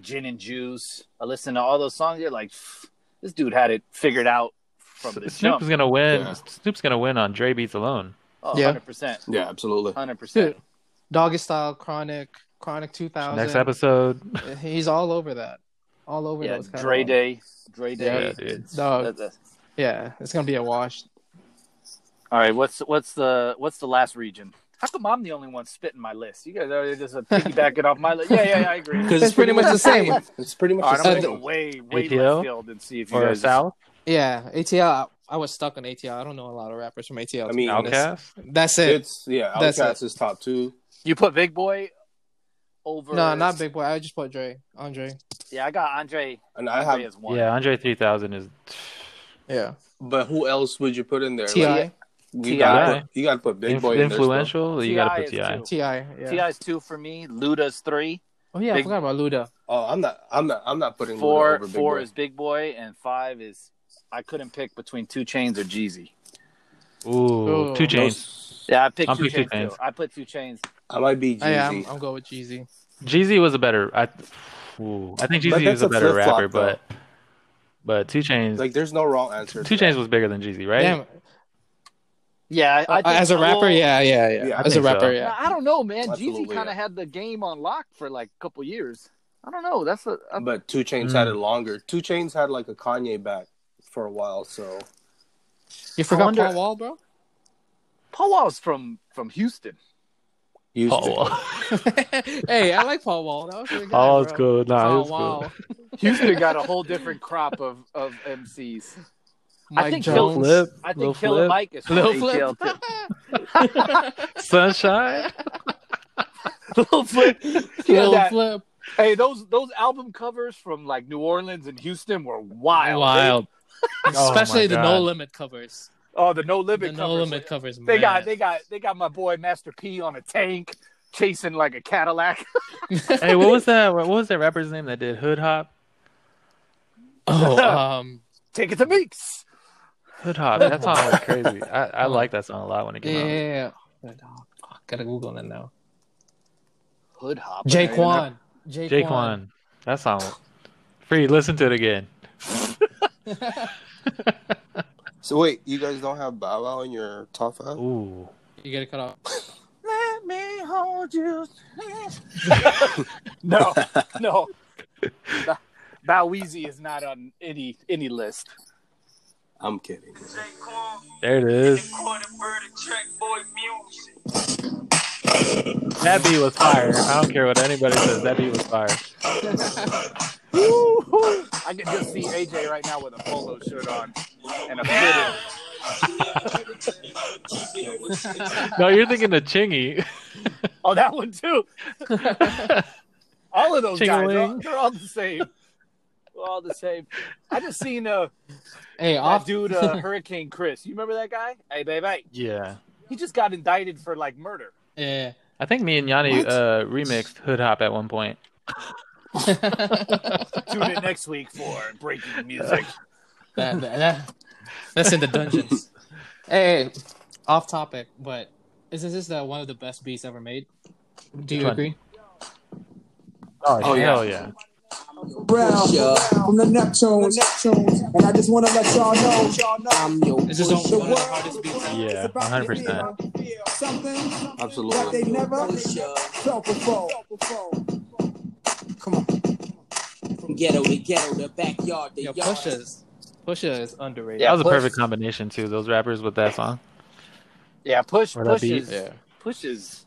Gin and Juice. I listen to all those songs. You're like, this dude had it figured out from the Snoop jump. is gonna win. Yeah. Snoop's gonna win on Dre beats alone. Oh, Yeah. 100 percent, Yeah, absolutely. hundred percent. Dude, Doggy Style, Chronic, Chronic 2000. Next episode. He's all over that. All over Yeah, those. Dre. Day, Dre Day. Yeah, dude. Dog. That- that- Yeah, it's gonna be a wash. All right, what's what's the what's the last region? How come I'm the only one spitting my list? You guys are just uh, piggybacking off my list. Yeah, yeah, yeah, I agree. Because It's pretty much the same. It's pretty much All right, the I'm gonna same. go way way ATL? left field and see if you Or guys South. Yeah, ATL. I was stuck on ATL. I don't know a lot of rappers from ATL. I mean, Outkast. that's it. It's yeah, That's Outkast is top two. You put Big Boi over. No, not Big Boi. I just put Dre. Andre. Yeah, I got Andre. And I Andre have, as one. Yeah, Andre 3000 is. Yeah. but who else would you put in there? Ti. Like, you T.I. gotta put, you gotta put Big Inf- Boy in there. influential. You gotta put T.I. Ti. two. Ti. Yeah. T.I.'s two for me. Luda's three. Oh yeah, Big- I forgot about Luda. Oh, I'm not. I'm not. I'm not putting Luda Four over Big four Boy. is Big Boi, and five is I couldn't pick between 2 Chainz or Jeezy. Ooh, Ooh. two No, chains. Yeah, I picked I'll Two pick 2 Chainz. Too. I put 2 Chainz. I might be Oh, yeah, I'm, Jeezy. I'm going with Jeezy. Jeezy was a better. I, ooh, I think Jeezy that's was a a better flip-flop, rapper, but but 2 Chainz. Like, there's no wrong answer. 2 Chainz was bigger than Jeezy, right? Damn. Yeah, I, I think as a rapper, well, yeah, yeah, yeah. Yeah, as a think so. rapper, yeah. I don't know, man. Jeezy kind of yeah. had the game on lock for like a couple years. I don't know. That's a, a But 2 Chainz Mm. had it longer. 2 Chainz had like a Kanye back for a while. So You forgot wonder- Paul Wall, bro? Paul Wall's from from Houston. Houston. Oh, to. hey, I like Paul Wall. That was a good guy, oh, it's good. cool. Nah, Paul it's Wall. cool. Houston got a whole different crop of of MCs. Mike I think Jones. Phil- Flip, I Lil think Killer Flip. Mike is from Lil ATL Flip. too. Sunshine. Lil Flip. He Lil Flip. Hey, those those album covers from like New Orleans and Houston were wild. Wild. Oh, Especially my the God. No Limit covers. Oh, the No Limit The Limit No covers. Limit covers. They man. got they got they got my boy Master P on a tank chasing like a Cadillac. hey, what was that? What was that rapper's name that did Hood Hop? Oh, um, Take it to Miks. Hood Hop. That song was crazy. I, I oh. like that song a lot when it yeah, came yeah, out. yeah. Oh, gotta Google it now. Hood hop. J-Kwon. J-Kwon. J-Kwon. That song. Free. Listen to it again. So wait, you guys don't have Bow Wow in your top five? Ooh. You gotta cut off. Let me hold you. no, no. Ba- Bow Weezy is not on any any list. I'm kidding. There it is. That beat was fire. I don't care what anybody says. That beat was fire. I can just see AJ right now with a polo shirt on and a fitted. No, you're thinking of Chingy. Oh, that one too. All of those guys, they're all, Ching-a-ling. they're all the same. They're all the same. I just seen uh, Hey, off. dude, uh, Hurricane Chris. You remember that guy? Hey, baby. Yeah. He just got indicted for like murder. Yeah. I think me and Yanni uh, remixed Hood Hop at one point. Tune in next week for breaking music. that, that, that- that's in the dungeons. hey, off topic, but isn't this the one of the best beats ever made? Do you Which one? agree? Oh, Oh, yeah. hell yeah. Brown from the Neptunes, and I just want to let y'all know I'm your This is push. one of the hardest beats. Yeah, It's about 100%. feel Something that they Absolutely. never felt before. Come on. From ghetto to ghetto, the backyard, the Yo, yard. Pusha's Pusha is underrated. Yeah, that was a perfect combination too. Those rappers with that song. Yeah, push, Or push is, Yeah. push is,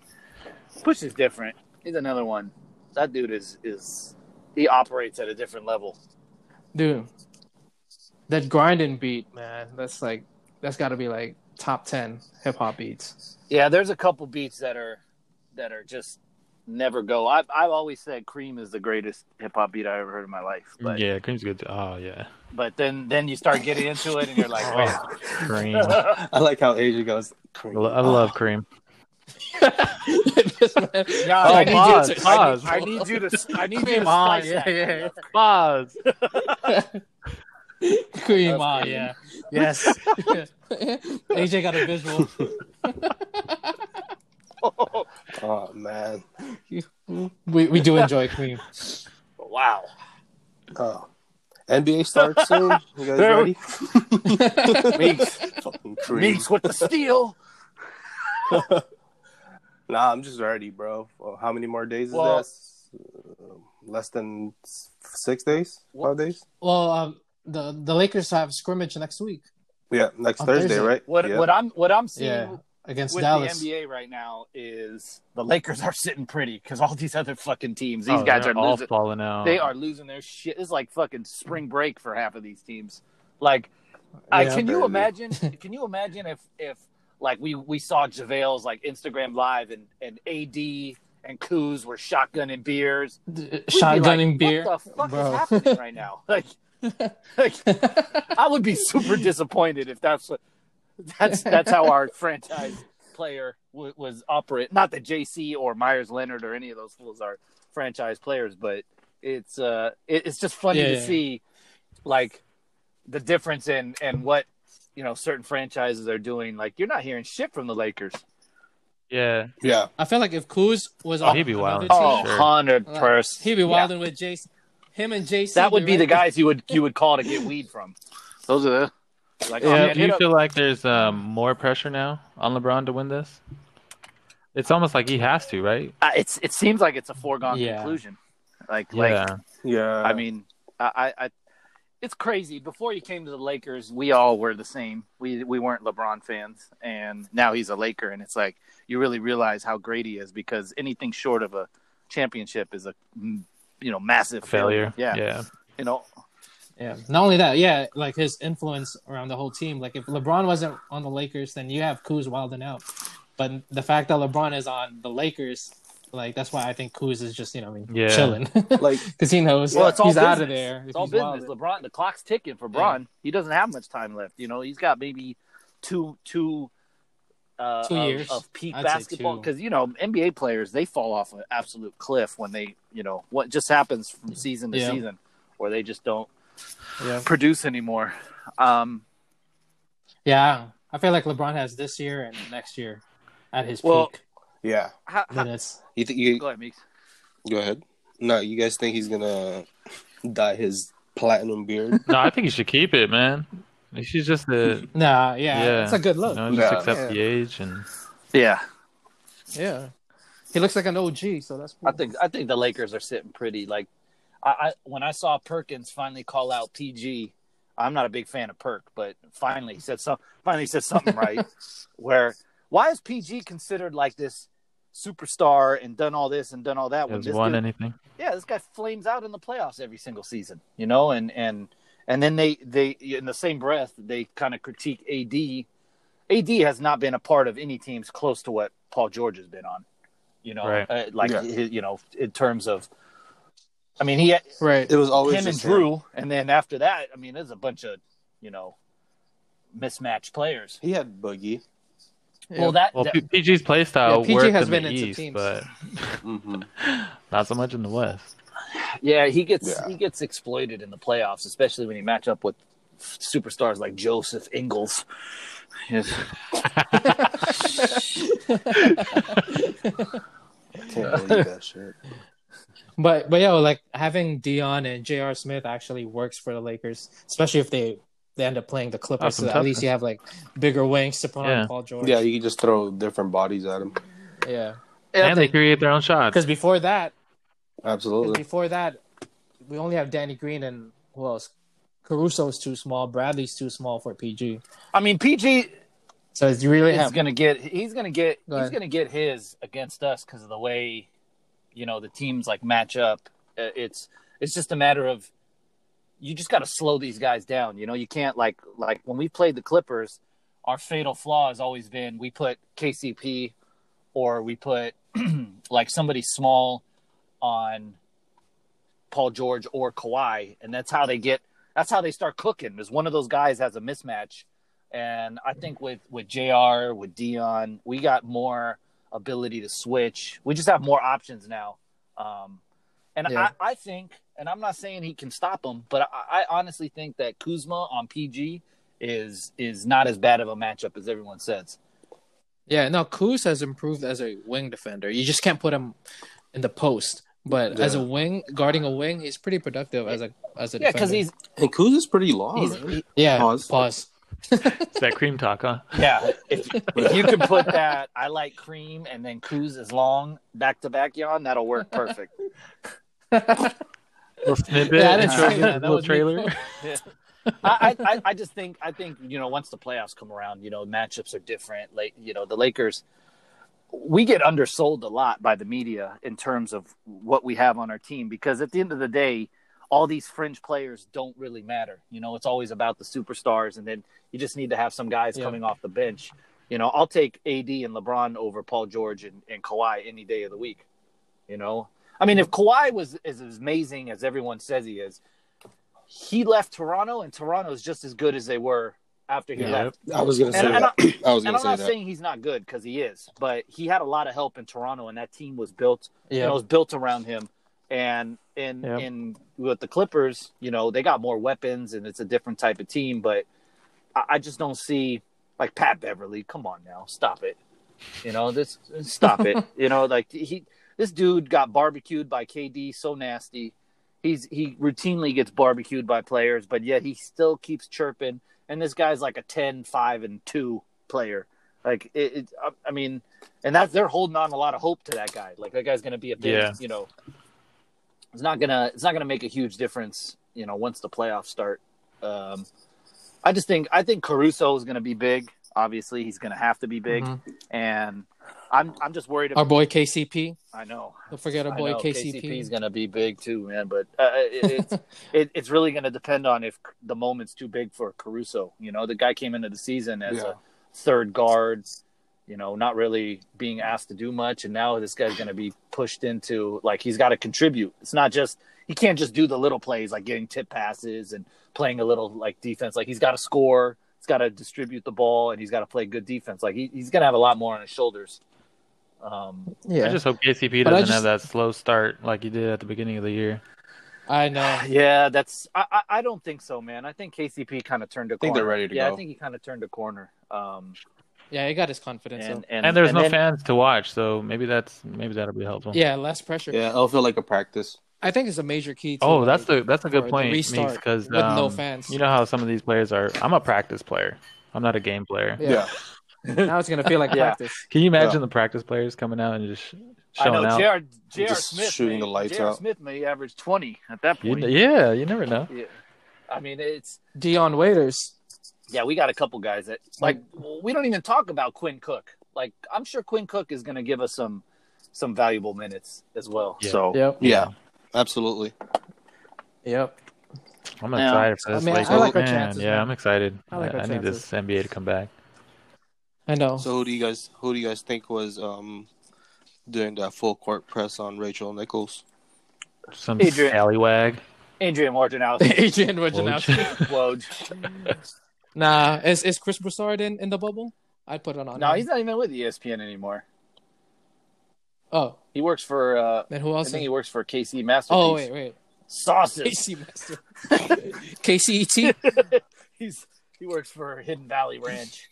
push is different. He's another one. That dude is is he operates at a different level. Dude, that grinding beat, man, that's like that's got to be like top ten hip hop beats. Yeah, there's a couple beats that are that are just never go. I've I've always said Cream is the greatest hip hop beat I ever heard in my life. But yeah, Cream's good. Too. Oh yeah, but then then you start getting into it and you're like, oh, wait. Cream. I like how Asia goes. I lo- I love Cream. This man- Yeah, Oh, I need pause, you to. pause. I need, I need you to. I need you to Cream on, spice yeah, yeah, Pause. Cream That's on, yeah. Yes. AJ got a visual. Oh man. We we do enjoy cream. Wow. Oh. NBA starts soon. You guys There- ready? Miks, Fucking cream. Miks with the steal. Nah, I'm just ready, bro. How many more days is Well- that? Uh, less than six days? Five days? Well, um, the the Lakers have scrimmage next week. Yeah, next Thursday, Thursday. right? What yeah. what I'm what I'm seeing Yeah, against with Dallas. the NBA right now is the Lakers are sitting pretty because all these other fucking teams, these Oh, guys they're all losing. falling out. They are losing their shit. It's like fucking spring break for half of these teams. Like, I, Yeah, can you imagine? Can you imagine if if like we we saw JaVale's like Instagram live and and AD and Kuz were shotgunning beers, We'd be Shotgunning like, beer. What the fuck bro. is happening right now? Like, like I would be super disappointed if that's what that's that's how our franchise player w- was operate. Not that JC or Meyers Leonard or any of those fools are franchise players, but it's uh it, it's just funny Yeah, to yeah. see like the difference in and what you know certain franchises are doing. Like you're not hearing shit from the Lakers. yeah. Yeah. I feel like if Kuz was Oh, on he'd be another wildin'. Oh, sure. 100 like, percent. he'd be wilding with Jason. Him and JC. That would be the guys you would you would call to get weed from. Those are the like. Yeah, oh, Do- man, do you hit up- feel like there's um, more pressure now on LeBron to win this? It's almost like he has to, right? Uh, it's it seems like it's a foregone Yeah. conclusion. Like like Yeah. Yeah. I mean, I, I, I it's crazy. Before he came to the Lakers, we all were the same. We we weren't LeBron fans, and now he's a Laker, and it's like you really realize how great he is because anything short of a championship is a you know massive Failure. Yeah, Yeah. you know. Yeah. Not only that, yeah, like his influence around the whole team. Like if LeBron wasn't on the Lakers, then you have Kuz wilding out. But the fact that LeBron is on the Lakers, like that's why I think Kuz is just you know I mean Yeah. chilling like because he knows Well, it's all he's out of there. It's all business. wilding. LeBron, the clock's ticking for Bron. He doesn't have much time left. You know, he's got maybe two two uh, Two of, years. of peak I'd basketball because you know NBA players they fall off an absolute cliff when they you know what just happens from season to Yeah. season where they just don't Yeah. produce anymore. Um, Yeah, I feel like LeBron has this year and next year at his Well, peak yeah. how, how, minutes. You think you go ahead, Miks. go ahead? No, you guys think he's gonna dye his platinum beard? No, I think he should keep it, man. He should just a Nah, yeah, Yeah. it's a good you look. know, just Yeah. accept Yeah. the age and Yeah, Yeah, he looks like an OG, so that's cool. I think I think the Lakers are sitting pretty. Like, I, I when I saw Perkins finally call out PG, I'm not a big fan of Perk, but finally he said some finally he said something right. Where why is PG considered like this superstar and done all this and done all that? Has this won dude, anything. yeah, this guy flames out in the playoffs every single season, you know, and and and then they they in the same breath they kind of critique AD. AD has not been a part of any teams close to what Paul George has been on, you know, Right. uh, like Yeah. his, you know in terms of. I mean, he right. It was always him and just him. Drew, and then after that, I mean, there's a bunch of you know mismatched players. He had Boogie. Well, that, Well, that- PG's play style Yeah, PG worked has in been the in East, teams. but hmm not so much in the West. yeah, he gets Yeah. he gets exploited in the playoffs, especially when he match up with superstars like Joseph Ingles. Yes. Can't believe that shit. But but yo, like having Dion and J.R. Smith actually works for the Lakers, especially if they they end up playing the Clippers. So at least you have like bigger wings to put Yeah. on Paul George. Yeah, you can just throw different bodies at him. yeah. and they create their own shots. Because before that, Absolutely. before that, we only have Danny Green and who else? Caruso's too small. Bradley's too small for PG. I mean, PG So you really is have gonna get he's gonna get Go he's gonna get his against us because of the way you know the teams like match up. Uh, It's it's just a matter of you just got to slow these guys down. You know, you can't like like when we played the Clippers, our fatal flaw has always been we put KCP or we put like somebody small on Paul George or Kawhi, and that's how they get. That's how they start cooking. Is one of those guys has a mismatch, and I think with with Jr. with Dion, we got more ability to switch. We just have more options now. Um, and Yeah. I, I think, and I'm not saying he can stop him, but I, I honestly think that Kuzma on PG is is not as bad of a matchup as everyone says. Yeah, no, Kuz has improved as a wing defender. You just can't put him in the post. But as a wing, guarding a wing, he's pretty productive as a as a Yeah, because he's And Kuz is pretty long. he's he- yeah. Pause. Pause. It's that cream talk, huh? yeah. If, if you can put that, I like cream, and then Kuz is long back to back yawn, that'll work perfect. Little snippet, Yeah, I didn't intro, say that. That little was me. trailer. I, I, I just think I think you know once the playoffs come around, you know matchups are different. Like you know the Lakers, we get undersold a lot by the media in terms of what we have on our team because at the end of the day, all these fringe players don't really matter. You know, it's always about the superstars, and then you just need to have some guys Yeah. coming off the bench. You know, I'll take AD and LeBron over Paul George and, and Kawhi any day of the week. You know, I mean, if Kawhi was is as amazing as everyone says he is, he left Toronto, and Toronto's just as good as they were after he Yeah. left. I was gonna say And- and that. I was And gonna I'm not that. saying he's not good because he is, but he had a lot of help in Toronto, and that team was built. You know, was built around him. And in Yeah. in with the Clippers, you know, they got more weapons, and it's a different type of team. But I, I just don't see like Pat Beverly. Come on now, stop it. You know, this stop it. You know, like he this dude got barbecued by KD so nasty. He's he routinely gets barbecued by players, but yet he still keeps chirping. And this guy's like a 10, 5, and 2 player. Like it, it I- mean, and that's they're holding on a lot of hope to that guy. Like that guy's gonna be a big, Yeah. you know it's not gonna it's not gonna make a huge difference, you know, once the playoffs start. Um I just think I think Caruso is gonna be big. Obviously, he's gonna have to be big. Mhm. And I'm I'm just worried About, Our boy KCP. I know. Don't forget our boy know, KCP. is going to be big too, man. But uh, it, it's it, it's really going to depend on if the moment's too big for Caruso. You know, the guy came into the season as Yeah. a third guard, you know, not really being asked to do much, and now this guy's going to be pushed into like he's got to contribute. It's not just he can't just do the little plays like getting tip passes and playing a little like defense. Like he's got to score. He's got to distribute the ball, and he's got to play good defense. Like he, he's going to have a lot more on his shoulders. Um, Yeah, I just hope KCP doesn't just- have that slow start like he did at the beginning of the year. I know. Yeah, that's. I, I, I don't think so, man. I think KCP kind of turned a think corner. they're ready to yeah, go. I think he kind of turned a corner. Um, Yeah, he got his confidence. and, up. and And there's no then- fans to watch, so maybe that's maybe that'll be helpful. Yeah, less pressure. Yeah, it'll feel like a practice. I think it's a major key. To, Oh, that's like, the that's a good the point, restart because with no fans. You know how some of these players are. I'm a practice player. I'm not a game player. Yeah. Now it's gonna feel like Yeah. practice. Can you imagine Yeah. the practice players coming out and just I showing know out? J.R. J.R. Just Smith shooting may, the lights J.R. out. Smith may average twenty at that You- point. yeah, you never know. Yeah. I mean, it's Dion Waiters. yeah. We got a couple guys that like we don't even talk about Quinn Cook. Like I'm sure Quinn Cook is going to give us some some valuable minutes as well. Yeah. So Yep. Yeah, absolutely. Yep. I'm Yeah. excited for I this. mean, I like our man. chances, Yeah, man. I'm excited. I I, like our I need chances. this NBA to come back. I know. So who do you guys who do you guys think was um doing that full court press on Rachel Nichols? Some Adrian- scallywag. Adrian Martinez, Adrian Wojnarowski. Woj. nah, is is Chris Broussard in, in the bubble? I'd put it on. No, him. he's not even with ESPN anymore. Oh, He works for. uh then who else? I think he works for KC Masterpiece. Oh wait, wait. sauces. KC Master. KCET. He's he works for Hidden Valley Ranch.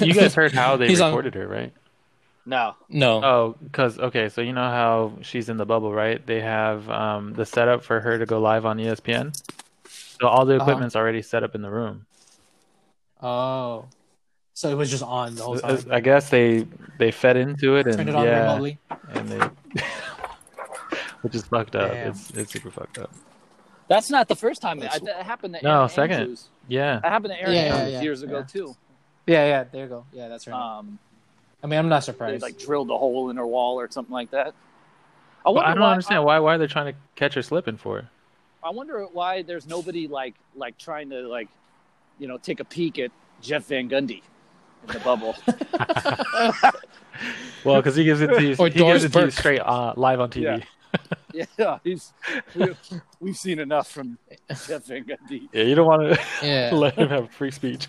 You guys heard how they He's on- recorded her, right? No, No. Oh, because okay, so you know how she's in the bubble, right? They have um, the setup for her to go live on ESPN. So all the Uh-huh. equipment's already set up in the room. Oh. So it was just on the whole I time. I guess they they fed into it and Turned it on yeah, remotely. and they, which is fucked up. Damn. It's it's super fucked up. that's not the first time. That, that happened to No, Erin second. Andrews. Yeah, That happened to Erin Yeah, yeah, yeah, years ago yeah. too. Yeah, yeah. There you go. Yeah, that's right. Um, I mean, I'm not they surprised. like drilled a hole in her wall or something like that. I Well, wonder I don't why, understand why why they're trying to catch her slipping for. I, I wonder why there's nobody like like trying to like you know take a peek at Jeff Van Gundy in the bubble. Well, because he gives it to you, Or he Doris gives it to you straight uh, live on TV. Yeah. yeah, he's we, we've seen enough from Jeff Van Gundy. Yeah, you don't want to yeah. let him have free speech.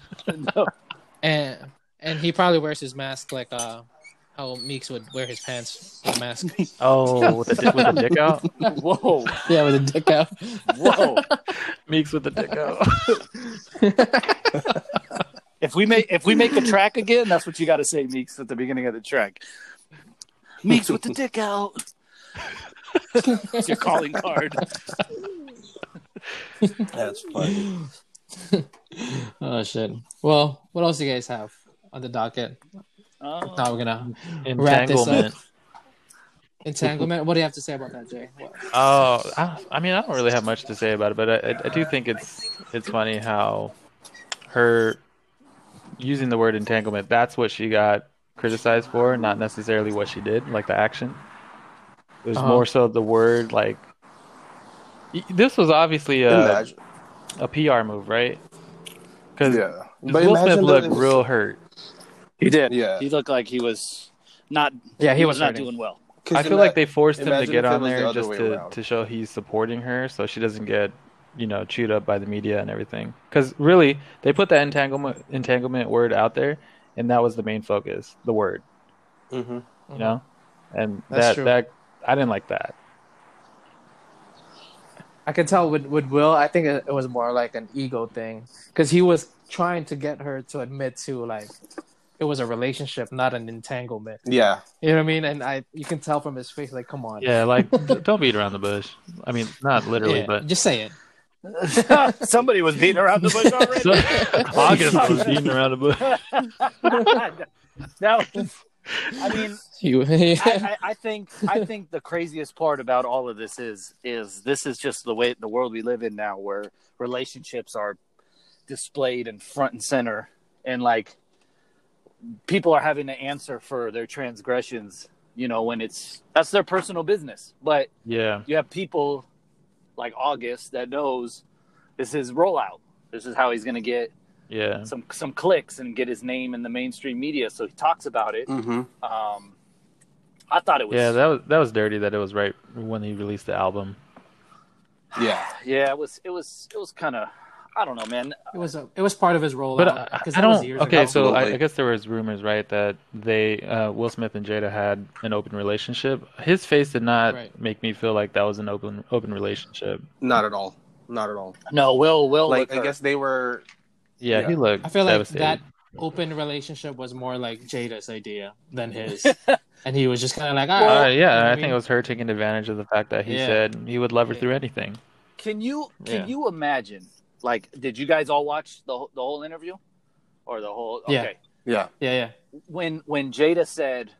no. And and he probably wears his mask like uh how Miks would wear his pants with a mask. Oh, with the di- with the dick out. Whoa, yeah, with a dick out. whoa! Miks with the dick out. if we make if we make the track again, that's what you got to say, Miks, at the beginning of the track. Miks with the dick out. it's your calling card. That's funny. oh shit. Well, what else do you guys have on the docket? Uh, Now we're gonna Wrap this up. Entanglement. entanglement. What do you have to say about that, Jay? What? Oh, I, I mean, I don't really have much to say about it, but I, I, I do think it's it's funny how her using the word entanglement. That's what she got criticized for, not necessarily what she did, like the action. It was Uh-huh. more so the word, like. This was obviously a, Imagine. A PR move, right? Because Yeah. Will Smith imagine looked that- real hurt. he did. Yeah. he looked like he was not. Yeah, he he was was not doing well. I feel ima- like they forced him to get on was the there just to, around. to show he's supporting her so she doesn't get, you know, chewed up by the media and everything. Because really, they put that entanglement entanglement word out there, and that was the main focus, the word, Mm-hmm. you know, and That's that true. that I didn't like that. I can tell with with Will. I think it, it was more like an ego thing because he was trying to get her to admit to like it was a relationship, not an entanglement. Yeah. You know what I mean? And I, you can tell from his face, like, come on, Yeah, like don't beat around the bush. I mean, not literally, Yeah, but just say it. Somebody was beating around the bush already. August was beating around the bush. that was. I mean, You, I, I, I think I think the craziest part about all of this is is this is just the way the world we live in now, where relationships are displayed and front and center, and like people are having to answer for their transgressions. You know, when it's that's their personal business, but Yeah, you have people like August that knows this is rollout. This is how he's going to get yeah. some some clicks and get his name in the mainstream media. So he talks about it. Mm-hmm. Um, I thought it was Yeah, that was that was dirty. That it was right when he released the album. Yeah. yeah, it was it was it was kind of I don't know, man. it was a, it was part of his role. But I, I don't. years Okay, ago. so I, I guess there was rumors, right, that they uh, Will Smith and Jada had an open relationship. His face did not Right. make me feel like that was an open open relationship. Not at all. Not at all. No, Will Will Like I guess they were. Yeah, Yeah. he looked. I feel like that open relationship was more like Jada's idea than his, and he was just kind of like, all Uh, yeah, you know I I think mean? it was her taking advantage of the fact that he Yeah. said he would love her Yeah. through anything. Can you can Yeah. you imagine? Like, did you guys all watch the whole- the whole interview, or the whole? Yeah. Okay. Yeah. yeah, yeah. When when Jada said,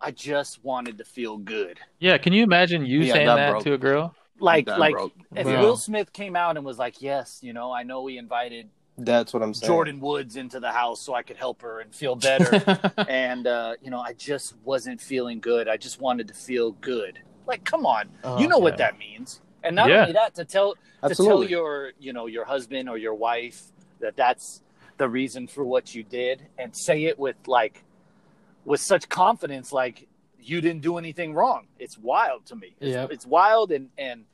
"I just wanted to feel good," Yeah, can you imagine you Yeah, saying that that, broke. to a girl? like like broke. if Bro. Will Smith came out and was like, "Yes, you know, I know we invited That's what I'm saying. Jordyn Woods into the house so I could help her and feel better," and uh, you know, I just wasn't feeling good. I just wanted to feel good. Like, come on, Oh, you know what that means. And not Yeah. only that, to tell to tell your you know your husband or your wife that that's the reason for what you did, and say it with like with such confidence, like you didn't do anything wrong. It's wild to me. It's, Yep. it's wild, and and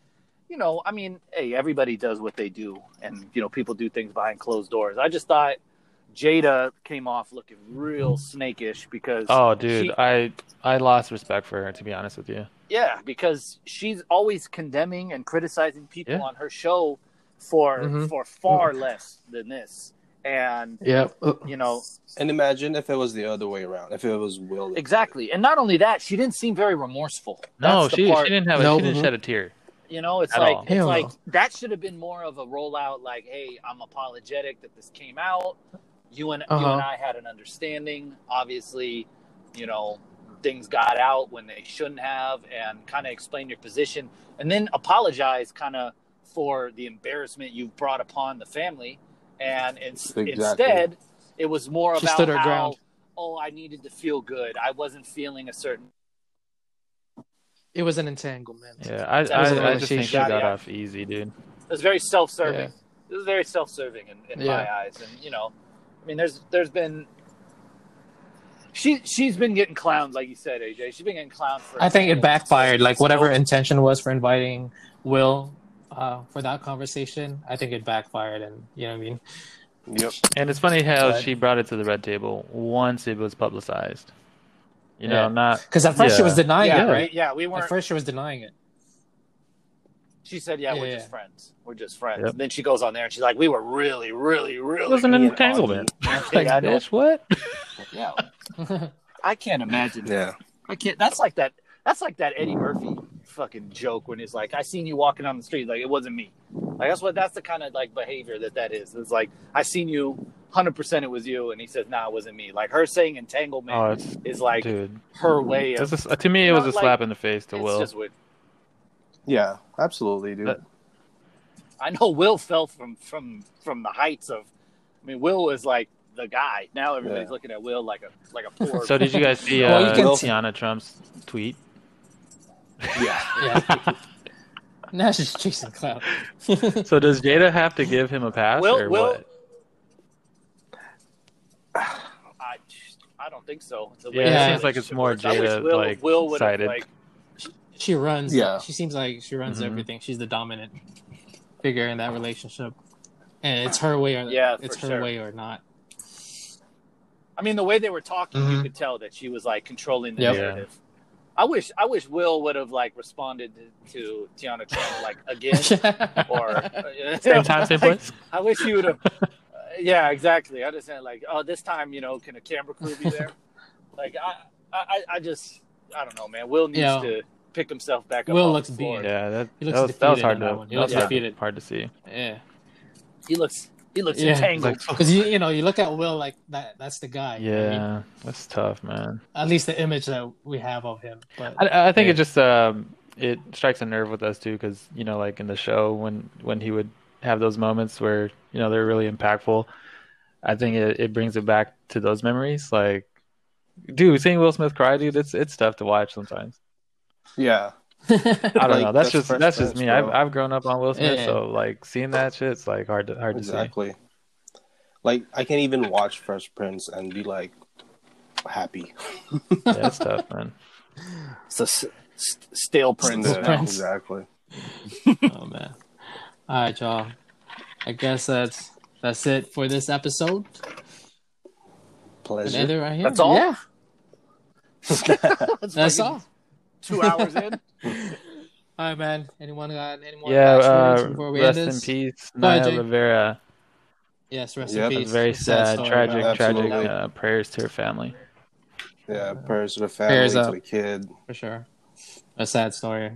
you know, I mean, hey, everybody does what they do, and you know, people do things behind closed doors. I just thought Jada came off looking real snakish because Oh, dude, she- I I lost respect for her to be honest with you. yeah, because she's always condemning and criticizing people Yeah. on her show for Mhm. for far less than this. And yeah. you know, And imagine if it was the other way around. If it was Will. exactly. And not only that, she didn't seem very remorseful. No, That's the she part- she didn't have a, No. she didn't Mhm. shed a tear. You know, it's At like all. it's Hell like no. that should have been more of a rollout. Like, hey, I'm apologetic that this came out. You and you Uh-huh. and I had an understanding. Obviously, you know, things got out when they shouldn't have, and kind of explain your position, and then apologize, kind of for the embarrassment you've brought upon the family. And in, Exactly. instead, it was more She about stood her how, ground. oh, I needed to feel good. I wasn't feeling a certain. It was an entanglement. Yeah, I That was I, a I just think she got Yeah. off easy, dude. It was very self-serving. Yeah. It was very self-serving in, in my eyes, and you know, I mean, there's there's been she she's been getting clowned, like you said, AJ. She's been getting clowned for. I think it backfired. Like whatever So- intention was for inviting Will uh, for that conversation, I think it backfired, and you know what I mean. Yep. And it's funny how But- she brought it to the red table once it was publicized. You know, Yeah. not Because at first she was denying yeah, it, right? we, yeah, we weren't. At first she was denying it. She said, "Yeah, we're Yeah, just friends. We're just friends." Yep. Then she goes on there and she's like, "We were really, really, really." it was an entanglement. funny." like, Yeah, I bitch, what? Yeah, I can't imagine. Yeah. I can't. That's like that. That's like that Eddie Murphy fucking joke when he's like, "I seen you walking on the street, like it wasn't me." Like that's what. That's the kind of like behavior that that is. It's like I seen you, hundred percent, it was you, and he says, "Nah, it wasn't me." Like her saying entanglement Oh, it's is like dude. her way of. This is, to me, it was a Not like- slap in the face to it's Will. just weird. Yeah, absolutely, dude. But- I know Will fell from from from the heights of. I mean, Will was like the guy. Now everybody's Yeah. looking at Will like a like a poor. So did you guys see Well, uh, you can- Tiana Trump's tweet? yeah. Yeah. now she's chasing clout. So does Jada have to give him a pass Will- or Will- what? I, I don't think so. The Yeah, it the seems like it's more. I wish Jada, Will, like, Will would have sided. like she runs. Yeah. She seems like she runs Mhm. everything. She's the dominant figure in that relationship, and it's her way or Yeah, it's for her sure. way or not. I mean, the way they were talking, you Mhm. could tell that she was like controlling the Yep. narrative. I wish, I wish Will would have like responded to, to Tiana Trump like again, or Same time, same place. I wish he would have. Yeah, exactly. I just said like, oh, this time, you know, can a camera crew be there? like, I, I, I just, I don't know, man. Will needs Yeah. to pick himself back up. Will off looks the floor. beaten. Yeah, that, He that looks was that was defeated hard in that to one. He looks hard, defeated. hard to see. yeah, He looks, he looks Yeah. entangled. Because you you know you look at Will like that. That's the guy. you know I mean? yeah, that's tough, man. At least the image that we have of him. But I, I think Yeah. it just um, it strikes a nerve with us too, because you know, like in the show when when he would have those moments where you know they're really impactful. I think it, it brings it back to those memories. Like, dude, seeing Will Smith cry, dude, it's it's tough to watch sometimes. Yeah. I don't Like, know. That's that's just that's just me. bro. I've I've grown up on Will Smith, Yeah. so like seeing that shit, it's like hard to hard to see. Exactly. Like I can't even watch Fresh Prince and be like happy. Yeah, it's tough, man. It's a s- s- stale prince. Still Yeah, Prince. Exactly. oh man. All right, y'all. I guess that's that's it for this episode. Pleasure. End it right here. That's all? Yeah, It's that's all. Two hours in. All right, man. Anyone got any more Yeah, last words uh, before we rest end in this? peace, Go Naya Rivera. Yes, rest Yep. in It's peace. very sad, story, tragic, bro. Tragic. Uh, prayers to her family. Yeah, prayers to the family, Prayers to up. the kid. for sure. A sad story.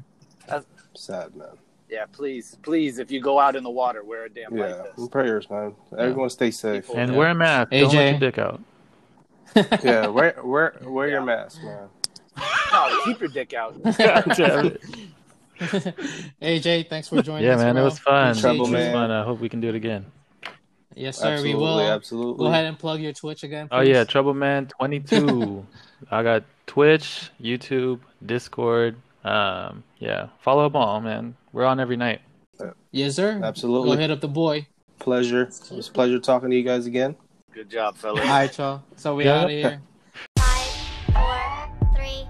That's Sad man. Yeah, please, please, if you go out in the water, wear a damn life Yeah, vest. prayers, man. Everyone stay safe. People- And Yeah. wear a mask. Don't let AJ. your dick out. yeah, wear wear wear your mask, man. No, keep your dick out. AJ, thanks for joining yeah, us. man, it was fun. Appreciate Trouble, it was man. fun. I hope we can do it again. Yes, sir. absolutely, we will. absolutely. Go ahead and plug your Twitch again. Oh yeah, Troubleman twenty two. I got Twitch, YouTube, Discord. Um, yeah, follow them all, man. We're on every night. Yes, sir. Absolutely. Go hit up the boy. Pleasure. It was a pleasure talking to you guys again. Good job, fellas. All right, y'all. So we out of here. Five, four, three.